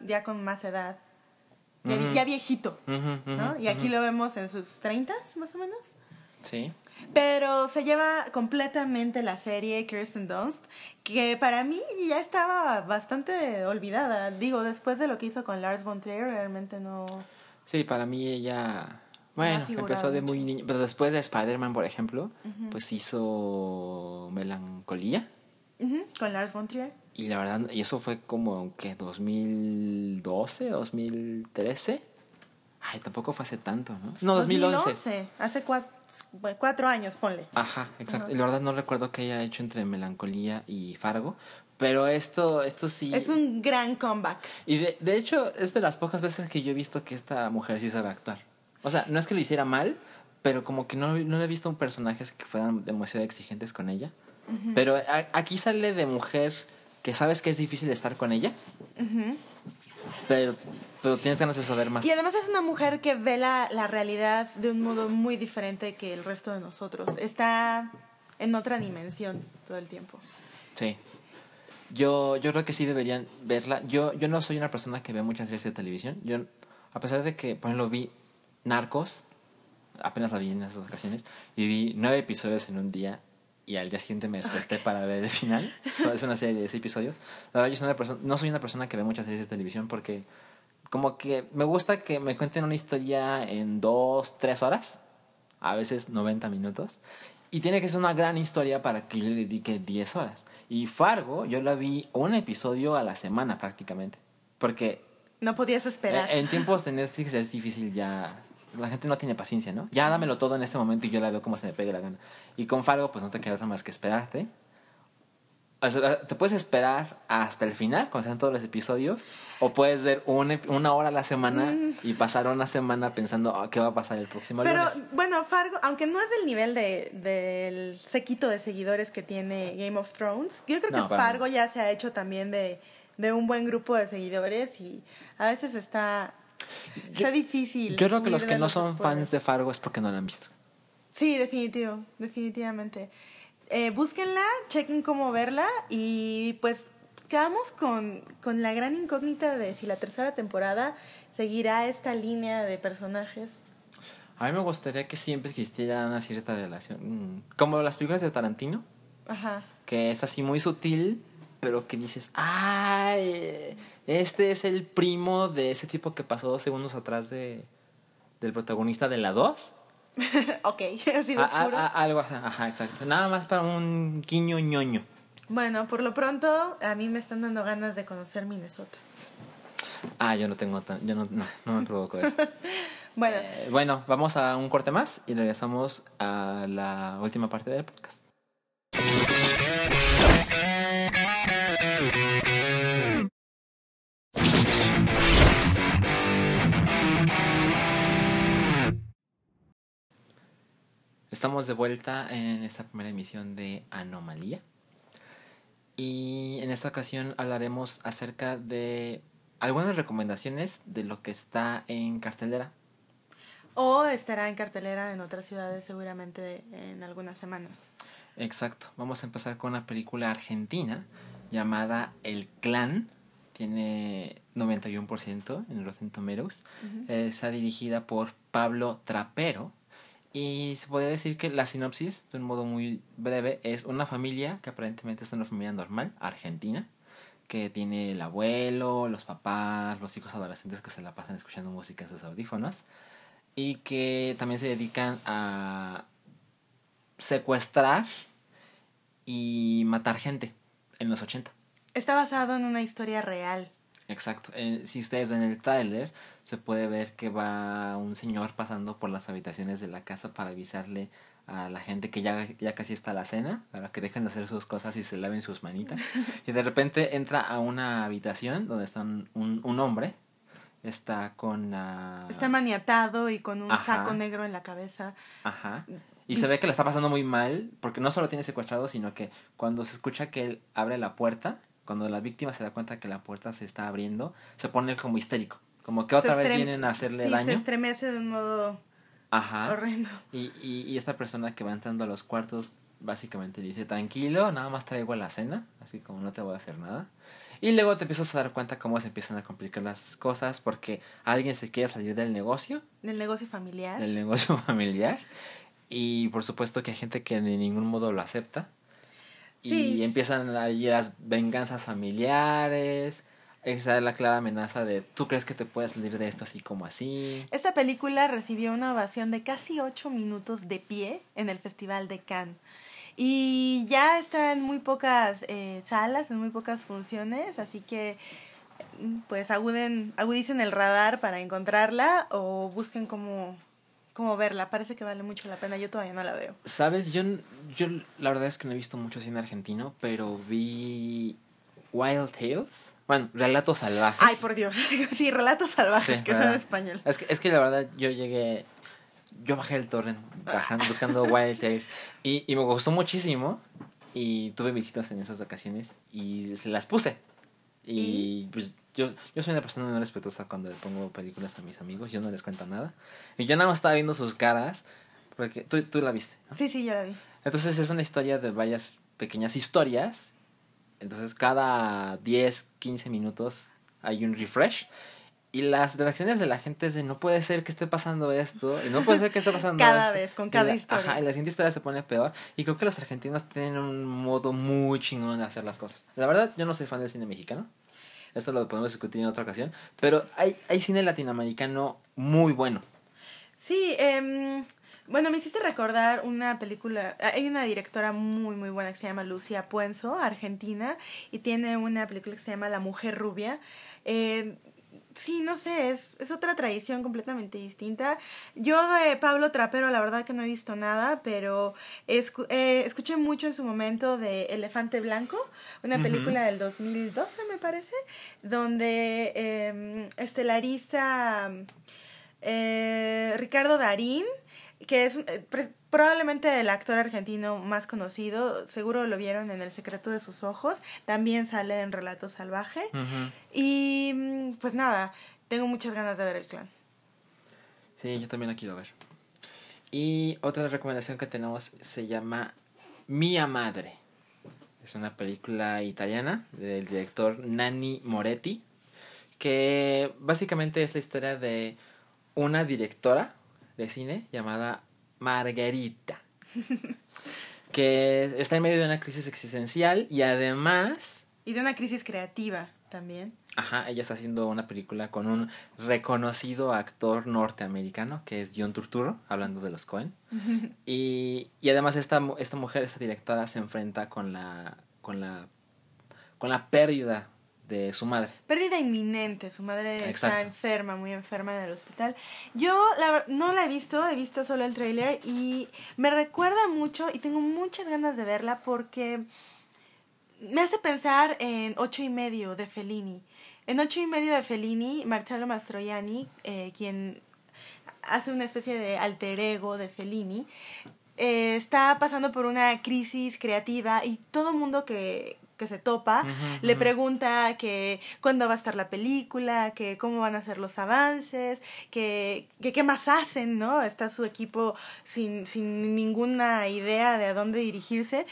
ya con más edad. Ya, ya viejito, ¿no? Y aquí lo vemos en sus 30 más o menos. Sí. Pero se lleva completamente la serie Kirsten Dunst, que para mí ya estaba bastante olvidada. Digo, después de lo que hizo con Lars von Trier, realmente no... Sí, para mí ella. Bueno, empezó de mucho. muy niño. Pero después de Spider-Man, por ejemplo, pues hizo Melancolía. Con Lars von Trier. Y la verdad, y eso fue como que 2012, 2013. Ay, tampoco fue hace tanto, ¿no? No, 2011. Hace cuatro, cuatro años, ponle. Ajá, exacto. Y la verdad no recuerdo que haya hecho entre Melancolía y Fargo. Pero esto, esto sí. Es un gran comeback. Y de, de hecho, es de las pocas veces que yo he visto que esta mujer sí sabe actuar. O sea, no es que lo hiciera mal, pero como que no, no he visto un personajes que fueran demasiado exigentes con ella. Pero a- aquí sale de mujer que sabes que es difícil estar con ella, pero, pero tienes ganas de saber más. Y además es una mujer que ve la, la realidad de un modo muy diferente que el resto de nosotros. Está en otra dimensión todo el tiempo. Sí. Yo, yo creo que sí deberían verla. Yo, yo no soy una persona que ve muchas series de televisión. Yo, a pesar de que, por ejemplo, vi Narcos, apenas la vi en esas ocasiones, y vi nueve episodios en un día, y al día siguiente me desperté para ver el final. es una serie de seis episodios. La verdad, yo soy una persona, no soy una persona que ve muchas series de televisión porque como que me gusta que me cuenten una historia en dos, tres horas, a veces 90 minutos, y tiene que ser una gran historia para que yo le dedique 10 horas. Y Fargo, yo la vi un episodio a la semana prácticamente, porque No podías esperar. en, en tiempos de Netflix es difícil ya. La gente no tiene paciencia, ¿no? Ya dámelo todo en este momento y yo la veo como se me pegue la gana. Y con Fargo, pues no te queda otra más que esperarte. O sea, te puedes esperar hasta el final, cuando sean todos los episodios, o puedes ver un ep- una hora a la semana y pasar una semana pensando "Ah, qué va a pasar el próximo Pero lunes. bueno, Fargo, aunque no es del nivel de, del séquito de seguidores que tiene Game of Thrones, yo creo No, que Fargo ya se ha hecho también de, de un buen grupo de seguidores y a veces está, está difícil. Yo creo que los que no son spoilers. fans de Fargo es porque no lo han visto. Sí, definitivo, definitivamente. Eh, búsquenla, chequen cómo verla y pues quedamos con, con la gran incógnita de si la tercera temporada seguirá esta línea de personajes. A mí me gustaría que siempre existiera una cierta relación. mm, Como las películas de Tarantino, Ajá. que es así muy sutil, pero que dices, ¡ay! Este es el primo de ese tipo que pasó dos segundos atrás de, del protagonista de la 2. ok, así de A- a- oscuro. a- algo así, ajá, exacto. Nada más para un guiño ñoño. Bueno, por lo pronto, a mí me están dando ganas de conocer Minnesota. Ah, yo no tengo tan. Yo no, no, no me provoco eso. Bueno, Eh, bueno, vamos a un corte más y regresamos a la última parte del podcast. Estamos de vuelta en esta primera emisión de Anomalía. Y en esta ocasión hablaremos acerca de algunas recomendaciones de lo que está en cartelera. o estará en cartelera en otras ciudades seguramente en algunas semanas. Exacto. Vamos a empezar con una película argentina llamada El Clan. Tiene 91% en Rotten Tomatoes. Está dirigida por Pablo Trapero. Y se podría decir que la sinopsis, de un modo muy breve, es una familia que aparentemente es una familia normal, argentina, que tiene el abuelo, los papás, los hijos adolescentes que se la pasan escuchando música en sus audífonos y que también se dedican a secuestrar y matar gente en los 80. Está basado en una historia real. Exacto. Eh, si ustedes ven el tráiler, se puede ver que va un señor pasando por las habitaciones de la casa para avisarle a la gente que ya, ya casi está la cena, para que dejen de hacer sus cosas y se laven sus manitas. y de repente entra a una habitación donde está un, un, un hombre, está con la... Está maniatado y con un Ajá. saco negro en la cabeza. Ajá. Y se ve que le está pasando muy mal, porque no solo tiene secuestrado, sino que cuando se escucha que él abre la puerta, cuando la víctima se da cuenta que la puerta se está abriendo, se pone como histérico. Como que otra vez vienen a hacerle sí, daño. se estremece de un modo Ajá. horrendo. Y, y, y esta persona que va entrando a los cuartos básicamente dice, tranquilo, nada más traigo la cena, así como no te voy a hacer nada. Y luego te empiezas a dar cuenta cómo se empiezan a complicar las cosas porque alguien se quiere salir del negocio, Del negocio familiar. del negocio familiar. Y por supuesto que hay gente que de ningún modo lo acepta. Sí. Y empiezan ahí las venganzas familiares. Está la clara amenaza de, ¿tú crees que te puedes salir de esto así como así? Esta película recibió una ovación de casi ocho minutos de pie en el Festival de Cannes. Y ya está en muy pocas eh, salas, en muy pocas funciones, así que pues aguden, agudicen el radar para encontrarla o busquen cómo, cómo verla. Parece que vale mucho la pena, yo todavía no la veo. Sabes, yo, yo la verdad es que no he visto mucho cine argentino, pero vi Wild Tales. Bueno, Relatos Salvajes. Ay, por Dios. sí, relatos salvajes, Sí, que son en español. Es que, es que la verdad yo llegué, yo bajé el torrent bajando, buscando Wild Tales y, y me gustó muchísimo, y tuve visitas en esas vacaciones y se las puse. Y, pues yo, yo soy una persona muy respetuosa cuando le pongo películas a mis amigos, yo no les cuento nada. Y yo nada más estaba viendo sus caras, porque tú, tú la viste. Sí, sí, yo la vi. Entonces es una historia de varias pequeñas historias. Entonces cada 10, 15 minutos hay un refresh. Y las reacciones de la gente es de no puede ser que esté pasando esto, y no puede ser que esté pasando cada esto. vez, con cada la, historia. Ajá, y la siguiente historia se pone peor. Y creo que los argentinos tienen un modo muy chingón de hacer las cosas. La verdad, yo no soy fan del cine mexicano. Esto lo podemos discutir en otra ocasión. Pero hay, hay cine latinoamericano muy bueno. Sí, eh, bueno, me hiciste recordar una película, hay una directora muy, muy buena que se llama Lucia Puenzo, argentina, y tiene una película que se llama La Mujer Rubia. Eh, sí, no sé, es, es otra tradición completamente distinta. Yo de Pablo Trapero, la verdad que no he visto nada, pero escu eh, escuché mucho en su momento de Elefante Blanco, una película del 2012, me parece, donde eh, estelariza eh, Ricardo Darín que es eh, probablemente el actor argentino más conocido, seguro lo vieron en El secreto de sus ojos, también sale en Relato Salvaje. Y mm, pues nada, tengo muchas ganas de ver el clan. Sí, yo también la quiero ver. Y otra recomendación que tenemos se llama Mia Madre. Es una película italiana del director Nanni Moretti, que básicamente es la historia de una directora de cine llamada Margarita, que está en medio de una crisis existencial y además... Y de una crisis creativa también. Ajá, ella está haciendo una película con un reconocido actor norteamericano que es John Turturro, hablando de los Cohen. y, y además esta, esta mujer, esta directora, se enfrenta con la, con la, con la pérdida de su madre. Pérdida inminente, su madre está enferma, muy enferma en el hospital. Yo la, no la he visto, he visto solo el tráiler y me recuerda mucho y tengo muchas ganas de verla porque me hace pensar en ocho y medio de Fellini. En ocho y medio de Fellini, Marcello Mastroianni, eh, quien hace una especie de alter ego de Fellini, eh, está pasando por una crisis creativa y todo mundo que, que se topa, le pregunta que cuándo va a estar la película, que cómo van a ser los avances, que, que qué más hacen, ¿no? Está su equipo sin, sin ninguna idea de a dónde dirigirse.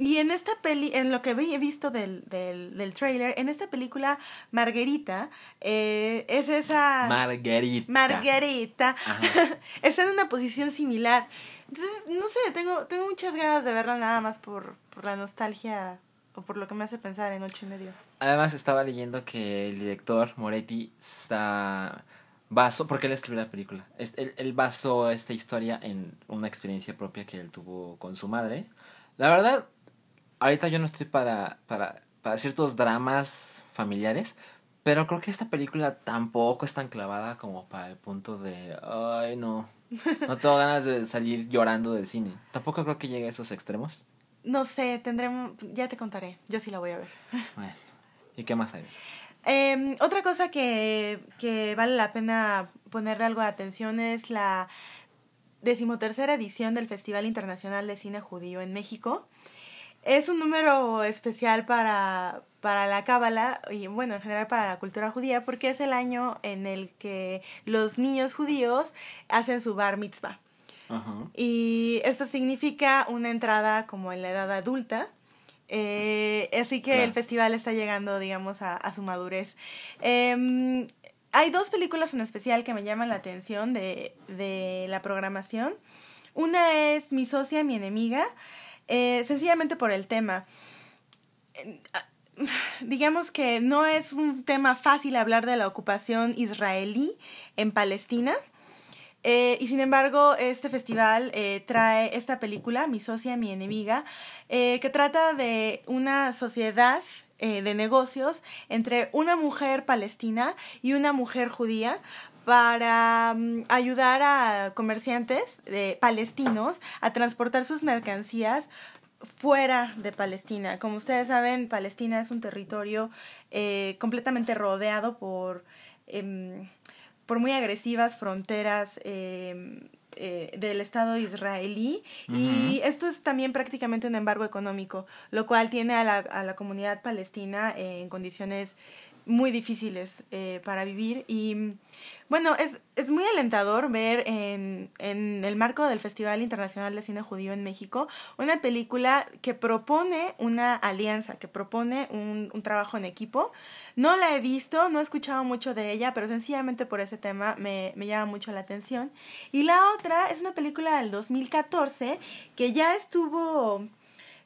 Y en esta peli, en lo que he visto del, del, del trailer, en esta película, Margarita eh, es esa... Margarita. Margarita. está en una posición similar. Entonces, no sé, tengo, tengo muchas ganas de verla nada más por, por la nostalgia por lo que me hace pensar en ocho y medio. Además estaba leyendo que el director Moretti está basó, porque él escribió la película, él, él basó esta historia en una experiencia propia que él tuvo con su madre. La verdad, ahorita yo no estoy para, para, para ciertos dramas familiares, pero creo que esta película tampoco es tan clavada como para el punto de, ay no, no tengo ganas de salir llorando del cine. Tampoco creo que llegue a esos extremos. No sé, tendremos, ya te contaré, yo sí la voy a ver. Bueno, ¿y qué más hay? Eh, otra cosa que, que vale la pena ponerle algo de atención es la decimotercera edición del Festival Internacional de Cine Judío en México. Es un número especial para, para la cábala y bueno, en general para la cultura judía porque es el año en el que los niños judíos hacen su bar mitzvah. Y esto significa una entrada como en la edad adulta. Eh, así que el festival está llegando, digamos, a, a su madurez. Eh, hay dos películas en especial que me llaman la atención de, de la programación. Una es Mi socia, mi enemiga, eh, sencillamente por el tema. Digamos que no es un tema fácil hablar de la ocupación israelí en Palestina. Eh, y sin embargo, este festival eh, trae esta película, Mi socia, mi enemiga, eh, que trata de una sociedad de negocios entre una mujer palestina y una mujer judía para um, ayudar a comerciantes palestinos a transportar sus mercancías fuera de Palestina. Como ustedes saben, Palestina es un territorio completamente rodeado por... Por muy agresivas fronteras eh, eh, del Estado israelí. Y esto es también prácticamente un embargo económico, lo cual tiene a la, a la comunidad palestina en condiciones muy difíciles eh, para vivir y bueno, es, es muy alentador ver en, en, el marco del Festival Internacional de Cine Judío en México una película que propone una alianza, que propone un, un trabajo en equipo. No la he visto, no he escuchado mucho de ella, pero sencillamente por ese tema me, me llama mucho la atención. Y la otra es una película del 2014 que ya estuvo...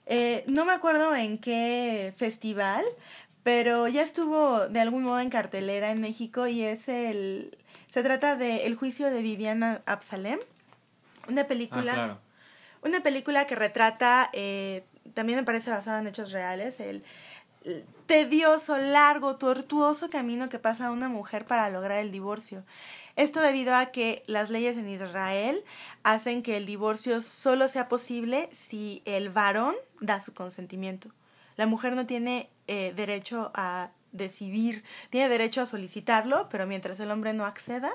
Eh, no me acuerdo en qué festival, pero ya estuvo de algún modo en cartelera en México y es el... Se trata de El juicio de Viviana Absalem, una película... Ah, claro. Una película que retrata, eh, también me parece basada en hechos reales, el, el tedioso, largo, tortuoso camino que pasa una mujer para lograr el divorcio. Esto debido a que las leyes en Israel hacen que el divorcio solo sea posible si el varón da su consentimiento. La mujer no tiene eh, derecho a decidir, tiene derecho a solicitarlo, pero mientras el hombre no acceda,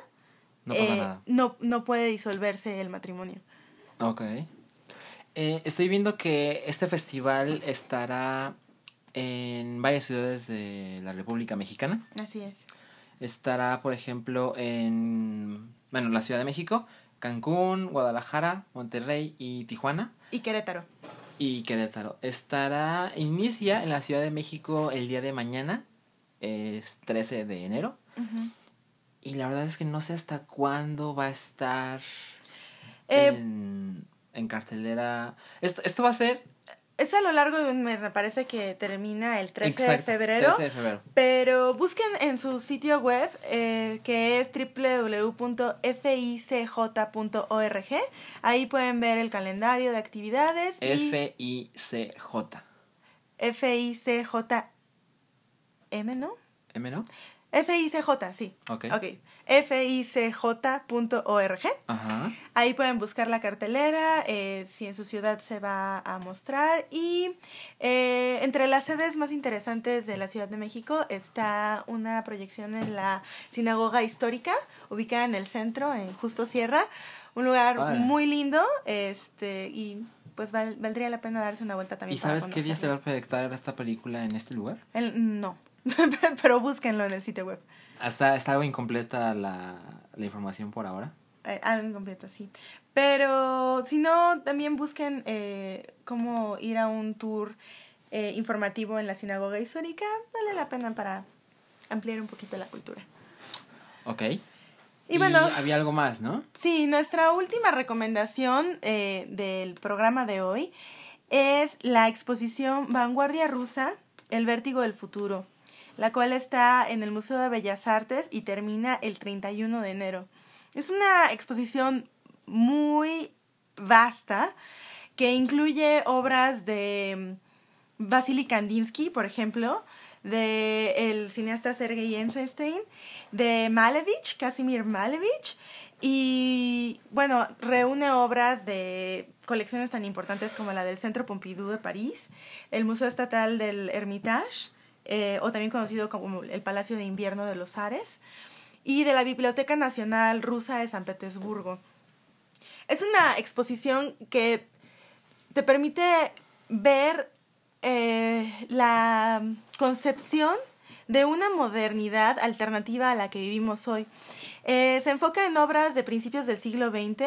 No eh, nada. no, no puede disolverse el matrimonio. Ok. Eh, estoy viendo que este festival estará en varias ciudades de la República Mexicana. Así es. Estará, por ejemplo, en bueno, la Ciudad de México, Cancún, Guadalajara, Monterrey y Tijuana. Y Querétaro. Y Querétaro. Estará, inicia en la Ciudad de México el día de mañana, es 13 de enero. Y la verdad es que no sé hasta cuándo va a estar Eh, en, en cartelera. Esto, esto va a ser... Es a lo largo de un mes, me parece que termina el 13 de febrero. 13 de febrero. Pero busquen en su sitio web, eh, que es www.ficj.org. Ahí pueden ver el calendario de actividades. y F-I-C-J. F-I-C-J-M, ¿no? ¿M no? F-I-C-J, sí. Ok. Ok. F-I-C-J.org. Ahí pueden buscar la cartelera, eh, si en su ciudad se va a mostrar. Y eh, entre las sedes más interesantes de la Ciudad de México está una proyección en la Sinagoga Histórica, ubicada en el centro, en Justo Sierra. Un lugar muy lindo este y pues val- valdría la pena darse una vuelta también. ¿Y para sabes qué día se va a proyectar esta película en este lugar? El- no, pero búsquenlo en el sitio web. Hasta está algo incompleta la, la información por ahora. Eh, algo incompleto, sí. Pero si no, también busquen eh, cómo ir a un tour eh, informativo en la sinagoga histórica. Vale la pena para ampliar un poquito la cultura. Ok. Y bueno- había algo más, ¿no? Sí, nuestra última recomendación eh, del programa de hoy es la exposición Vanguardia Rusa, El Vértigo del Futuro, la cual está en el Museo de Bellas Artes y termina el 31 de enero. Es una exposición muy vasta que incluye obras de mm, Vasily Kandinsky, por ejemplo, de el cineasta Sergei Eisenstein, de Malevich, Casimir Malevich, y bueno, reúne obras de colecciones tan importantes como la del Centro Pompidou de París, el Museo Estatal del Hermitage, eh, o también conocido como el Palacio de Invierno de los Ares, y de la Biblioteca Nacional Rusa de San Petersburgo. Es una exposición que te permite ver eh, la concepción de una modernidad alternativa a la que vivimos hoy. Eh, se enfoca en obras de principios del siglo XX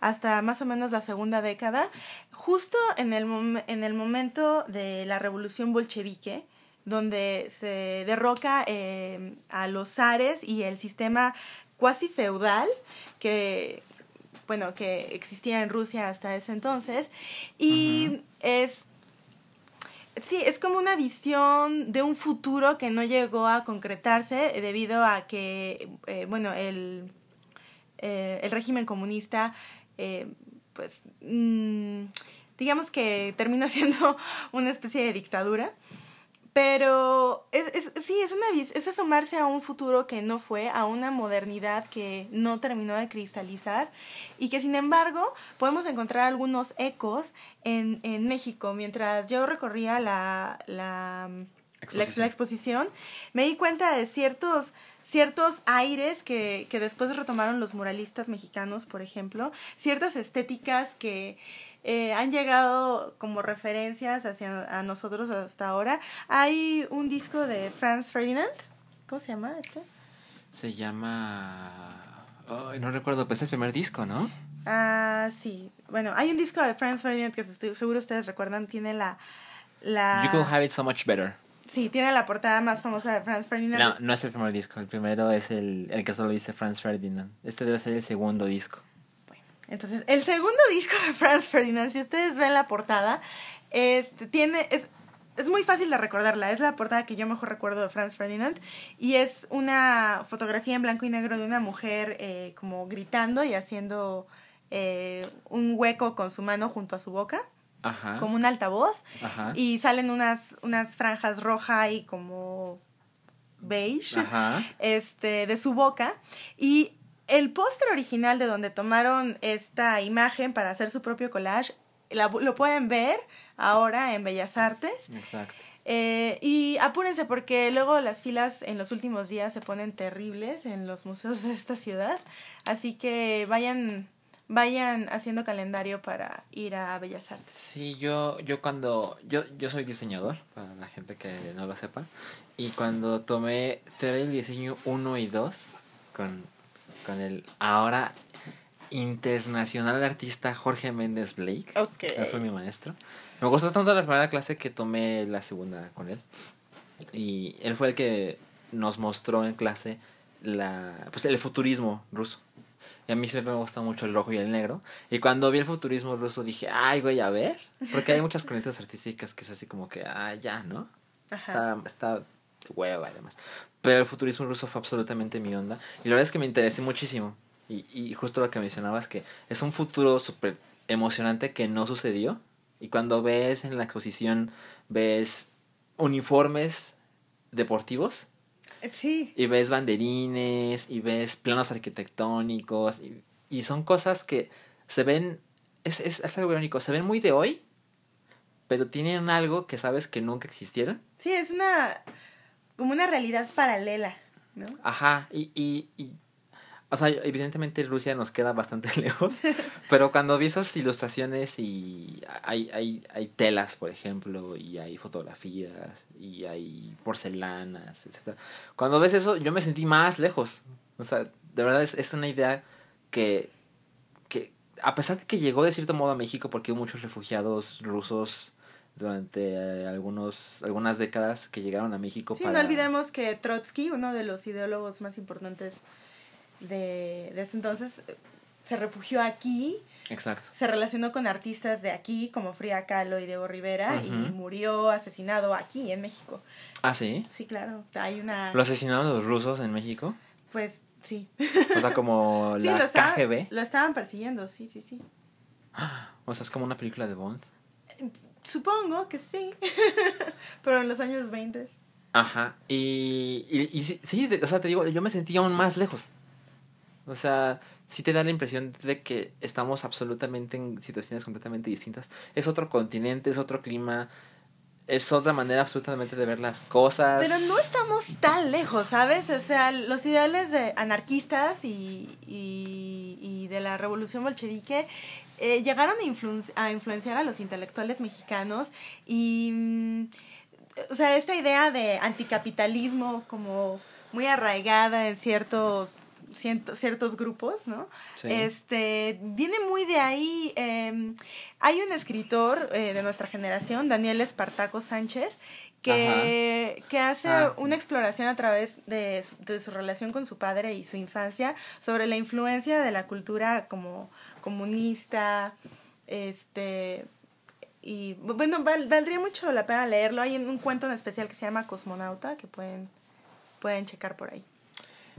hasta más o menos la segunda década, justo en el, en el momento de la revolución bolchevique, donde se derroca eh, a los zares y el sistema cuasi feudal que bueno, que existía en Rusia hasta ese entonces. Y es. Sí, es como una visión de un futuro que no llegó a concretarse debido a que, eh, bueno, el, eh, el régimen comunista, eh, pues, mm, digamos que termina siendo una especie de dictadura. Pero es, es, sí, es, una, es asomarse a un futuro que no fue, a una modernidad que no terminó de cristalizar y que sin embargo podemos encontrar algunos ecos en, en México. Mientras yo recorría la, la, la, la exposición, me di cuenta de ciertos ciertos aires que, que después retomaron los muralistas mexicanos, por ejemplo, ciertas estéticas que eh, han llegado como referencias hacia a nosotros hasta ahora. Hay un disco de Franz Ferdinand, ¿cómo se llama este? Se llama... no recuerdo, pues es el primer disco, ¿no? Ah, sí. Bueno, hay un disco de Franz Ferdinand que seguro ustedes recuerdan, tiene la... la... You Could Have It So Much Better. Sí, tiene la portada más famosa de Franz Ferdinand. No, no es el primer disco. El primero es el, el que solo dice Franz Ferdinand. Este debe ser el segundo disco. Entonces, el segundo disco de Franz Ferdinand, si ustedes ven la portada, este, tiene, es, es muy fácil de recordarla. Es la portada que yo mejor recuerdo de Franz Ferdinand. Y es una fotografía en blanco y negro de una mujer eh, como gritando y haciendo eh, un hueco con su mano junto a su boca como un altavoz. Y salen unas, unas franjas roja y como beige este de su boca y el póster original de donde tomaron esta imagen para hacer su propio collage lo pueden ver ahora en Bellas Artes. Exacto. Eh, y apúrense porque luego las filas en los últimos días se ponen terribles en los museos de esta ciudad. Así que vayan vayan haciendo calendario para ir a Bellas Artes. Sí, yo, yo cuando, yo, yo soy diseñador, para la gente que no lo sepa, y cuando tomé teoría del diseño 1 y 2 con, con el ahora internacional artista Jorge Méndez Blake, okay. él fue mi maestro. Me gustó tanto la primera clase que tomé la segunda con él. Y él fue el que nos mostró en clase la, pues el futurismo ruso. Y a mí siempre me gusta mucho el rojo y el negro. Y cuando vi el futurismo ruso dije, ay, güey, a ver. Porque hay muchas corrientes artísticas que es así como que, ah, ya, ¿no? Está, está hueva y demás. Pero el futurismo ruso fue absolutamente mi onda. Y la verdad es que me interesé muchísimo. Y, y justo lo que mencionabas, que es un futuro súper emocionante que no sucedió. Y cuando ves en la exposición, ves uniformes deportivos y ves banderines, y ves planos arquitectónicos, y, son cosas que se ven, es, es, es algo irónico, se ven muy de hoy, pero tienen algo que sabes que nunca existieron. Sí, es una, como una realidad paralela, ¿no? Ajá, y, y, y o sea, evidentemente Rusia nos queda bastante lejos, pero cuando vi esas ilustraciones y hay, hay, hay telas, por ejemplo, y hay fotografías, y hay porcelanas, etc. Cuando ves eso, yo me sentí más lejos. O sea, de verdad es, es una idea que, que, a pesar de que llegó de cierto modo a México, porque hubo muchos refugiados rusos durante eh, algunos algunas décadas que llegaron a México. Sí, no olvidemos que Trotsky, uno de los ideólogos más importantes de, ese entonces se refugió aquí. Exacto. Se relacionó con artistas de aquí, como Frida Kahlo y Diego Rivera, y murió asesinado aquí, en México. ¿Ah, sí? Sí, claro. Hay una... ¿Lo asesinaron los rusos en México? Pues sí. O sea, como la lo KGB. Lo estaban persiguiendo, sí, sí, sí. O sea, es como una película de Bond. Supongo que sí. Pero en los años 20. Ajá. Y, y, sí, sí, o sea, te digo, yo me sentía aún más lejos. O sea, sí te da la impresión de que estamos absolutamente en situaciones completamente distintas. Es otro continente, es otro clima, es otra manera absolutamente de ver las cosas. Pero no estamos tan lejos, ¿sabes? O sea, los ideales de anarquistas y, y, de la revolución bolchevique eh, llegaron a, a influenciar a los intelectuales mexicanos y, mm, o sea, esta idea de anticapitalismo como muy arraigada en ciertos ciertos grupos, ¿no? Este, viene muy de ahí. Em, hay un escritor eh, de nuestra generación, Daniel Espartaco Sánchez, que, que hace ah. una exploración a través de su, de su relación con su padre y su infancia sobre la influencia de la cultura como comunista, este, y bueno, valdría mucho la pena leerlo. Hay un cuento en especial que se llama Cosmonauta que pueden, pueden checar por ahí.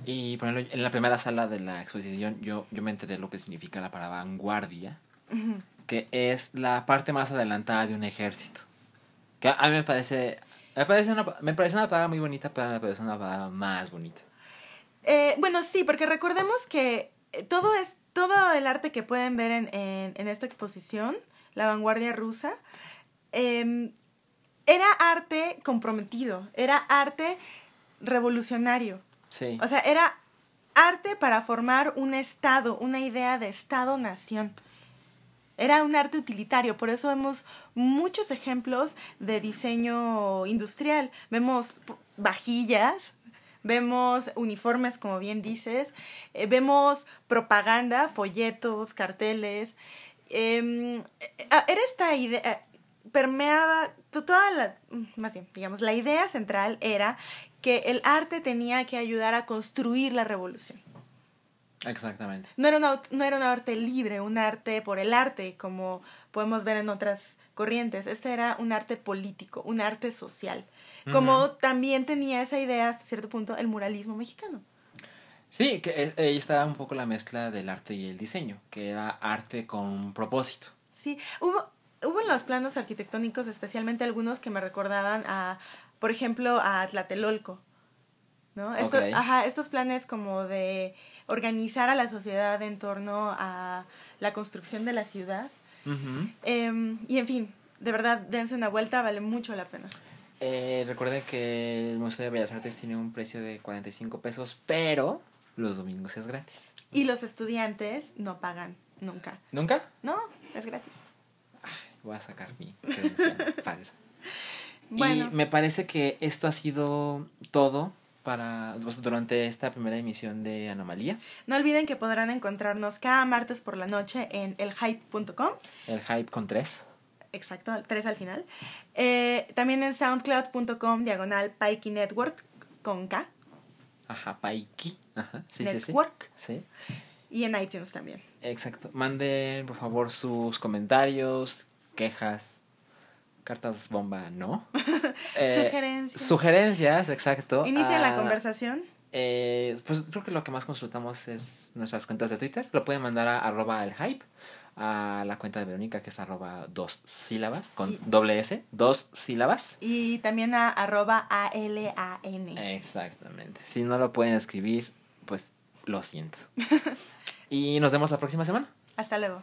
Y por ejemplo, en la primera sala de la exposición yo, yo me enteré lo que significa la palabra vanguardia, que es la parte más adelantada de un ejército. Que a mí me parece, me parece, una, me parece una palabra muy bonita, pero me parece una palabra más bonita. Eh, bueno, sí, porque recordemos que todo, es, todo el arte que pueden ver en, en, en esta exposición, la vanguardia rusa, eh, era arte comprometido, era arte revolucionario. O sea, era arte para formar un Estado, una idea de Estado-nación. Era un arte utilitario, por eso vemos muchos ejemplos de diseño industrial. Vemos vajillas, vemos uniformes, como bien dices, eh, vemos propaganda, folletos, carteles. Em, eh, era esta idea, permeaba toda la, más bien, digamos, la idea central era que el arte tenía que ayudar a construir la revolución. Exactamente. No era, una, no era un arte libre, un arte por el arte, como podemos ver en otras corrientes. Este era un arte político, un arte social. Como también tenía esa idea, hasta cierto punto, el muralismo mexicano. Sí, que ahí estaba un poco la mezcla del arte y el diseño, que era arte con un propósito. Sí, hubo, hubo en los planos arquitectónicos, especialmente algunos que me recordaban a, por ejemplo, a Tlatelolco. ¿no? Estos, ajá, estos planes como de organizar a la sociedad en torno a la construcción de la ciudad. Em, y en fin, de verdad, dense una vuelta, vale mucho la pena. Eh, recuerde que el Museo de Bellas Artes tiene un precio de 45 pesos, pero los domingos es gratis. Y los estudiantes no pagan nunca. ¿Nunca? No, es gratis. voy a sacar mi credencial falsa. Bueno. Y me parece que esto ha sido todo para pues, durante esta primera emisión de Anomalía. No olviden que podrán encontrarnos cada martes por la noche en elhype.com. El hype con tres. Exacto, tres al final. Eh, también en soundcloud.com diagonal Paiki Network con K. Ajá, Paiki. Ajá, sí, Network. Sí, sí. Y en iTunes también. Exacto. Manden, por favor, sus comentarios, quejas, cartas bomba, ¿no? Eh, sugerencias. Sugerencias, exacto. Inicia la conversación. Eh, pues creo que lo que más consultamos es nuestras cuentas de Twitter. Lo pueden mandar a arroba el hype, a la cuenta de Verónica que es arroba dos sílabas, con doble S, dos sílabas. Y también a arroba A-L-A-N. Exactamente. Si no lo pueden escribir, pues lo siento. y nos vemos la próxima semana. Hasta luego.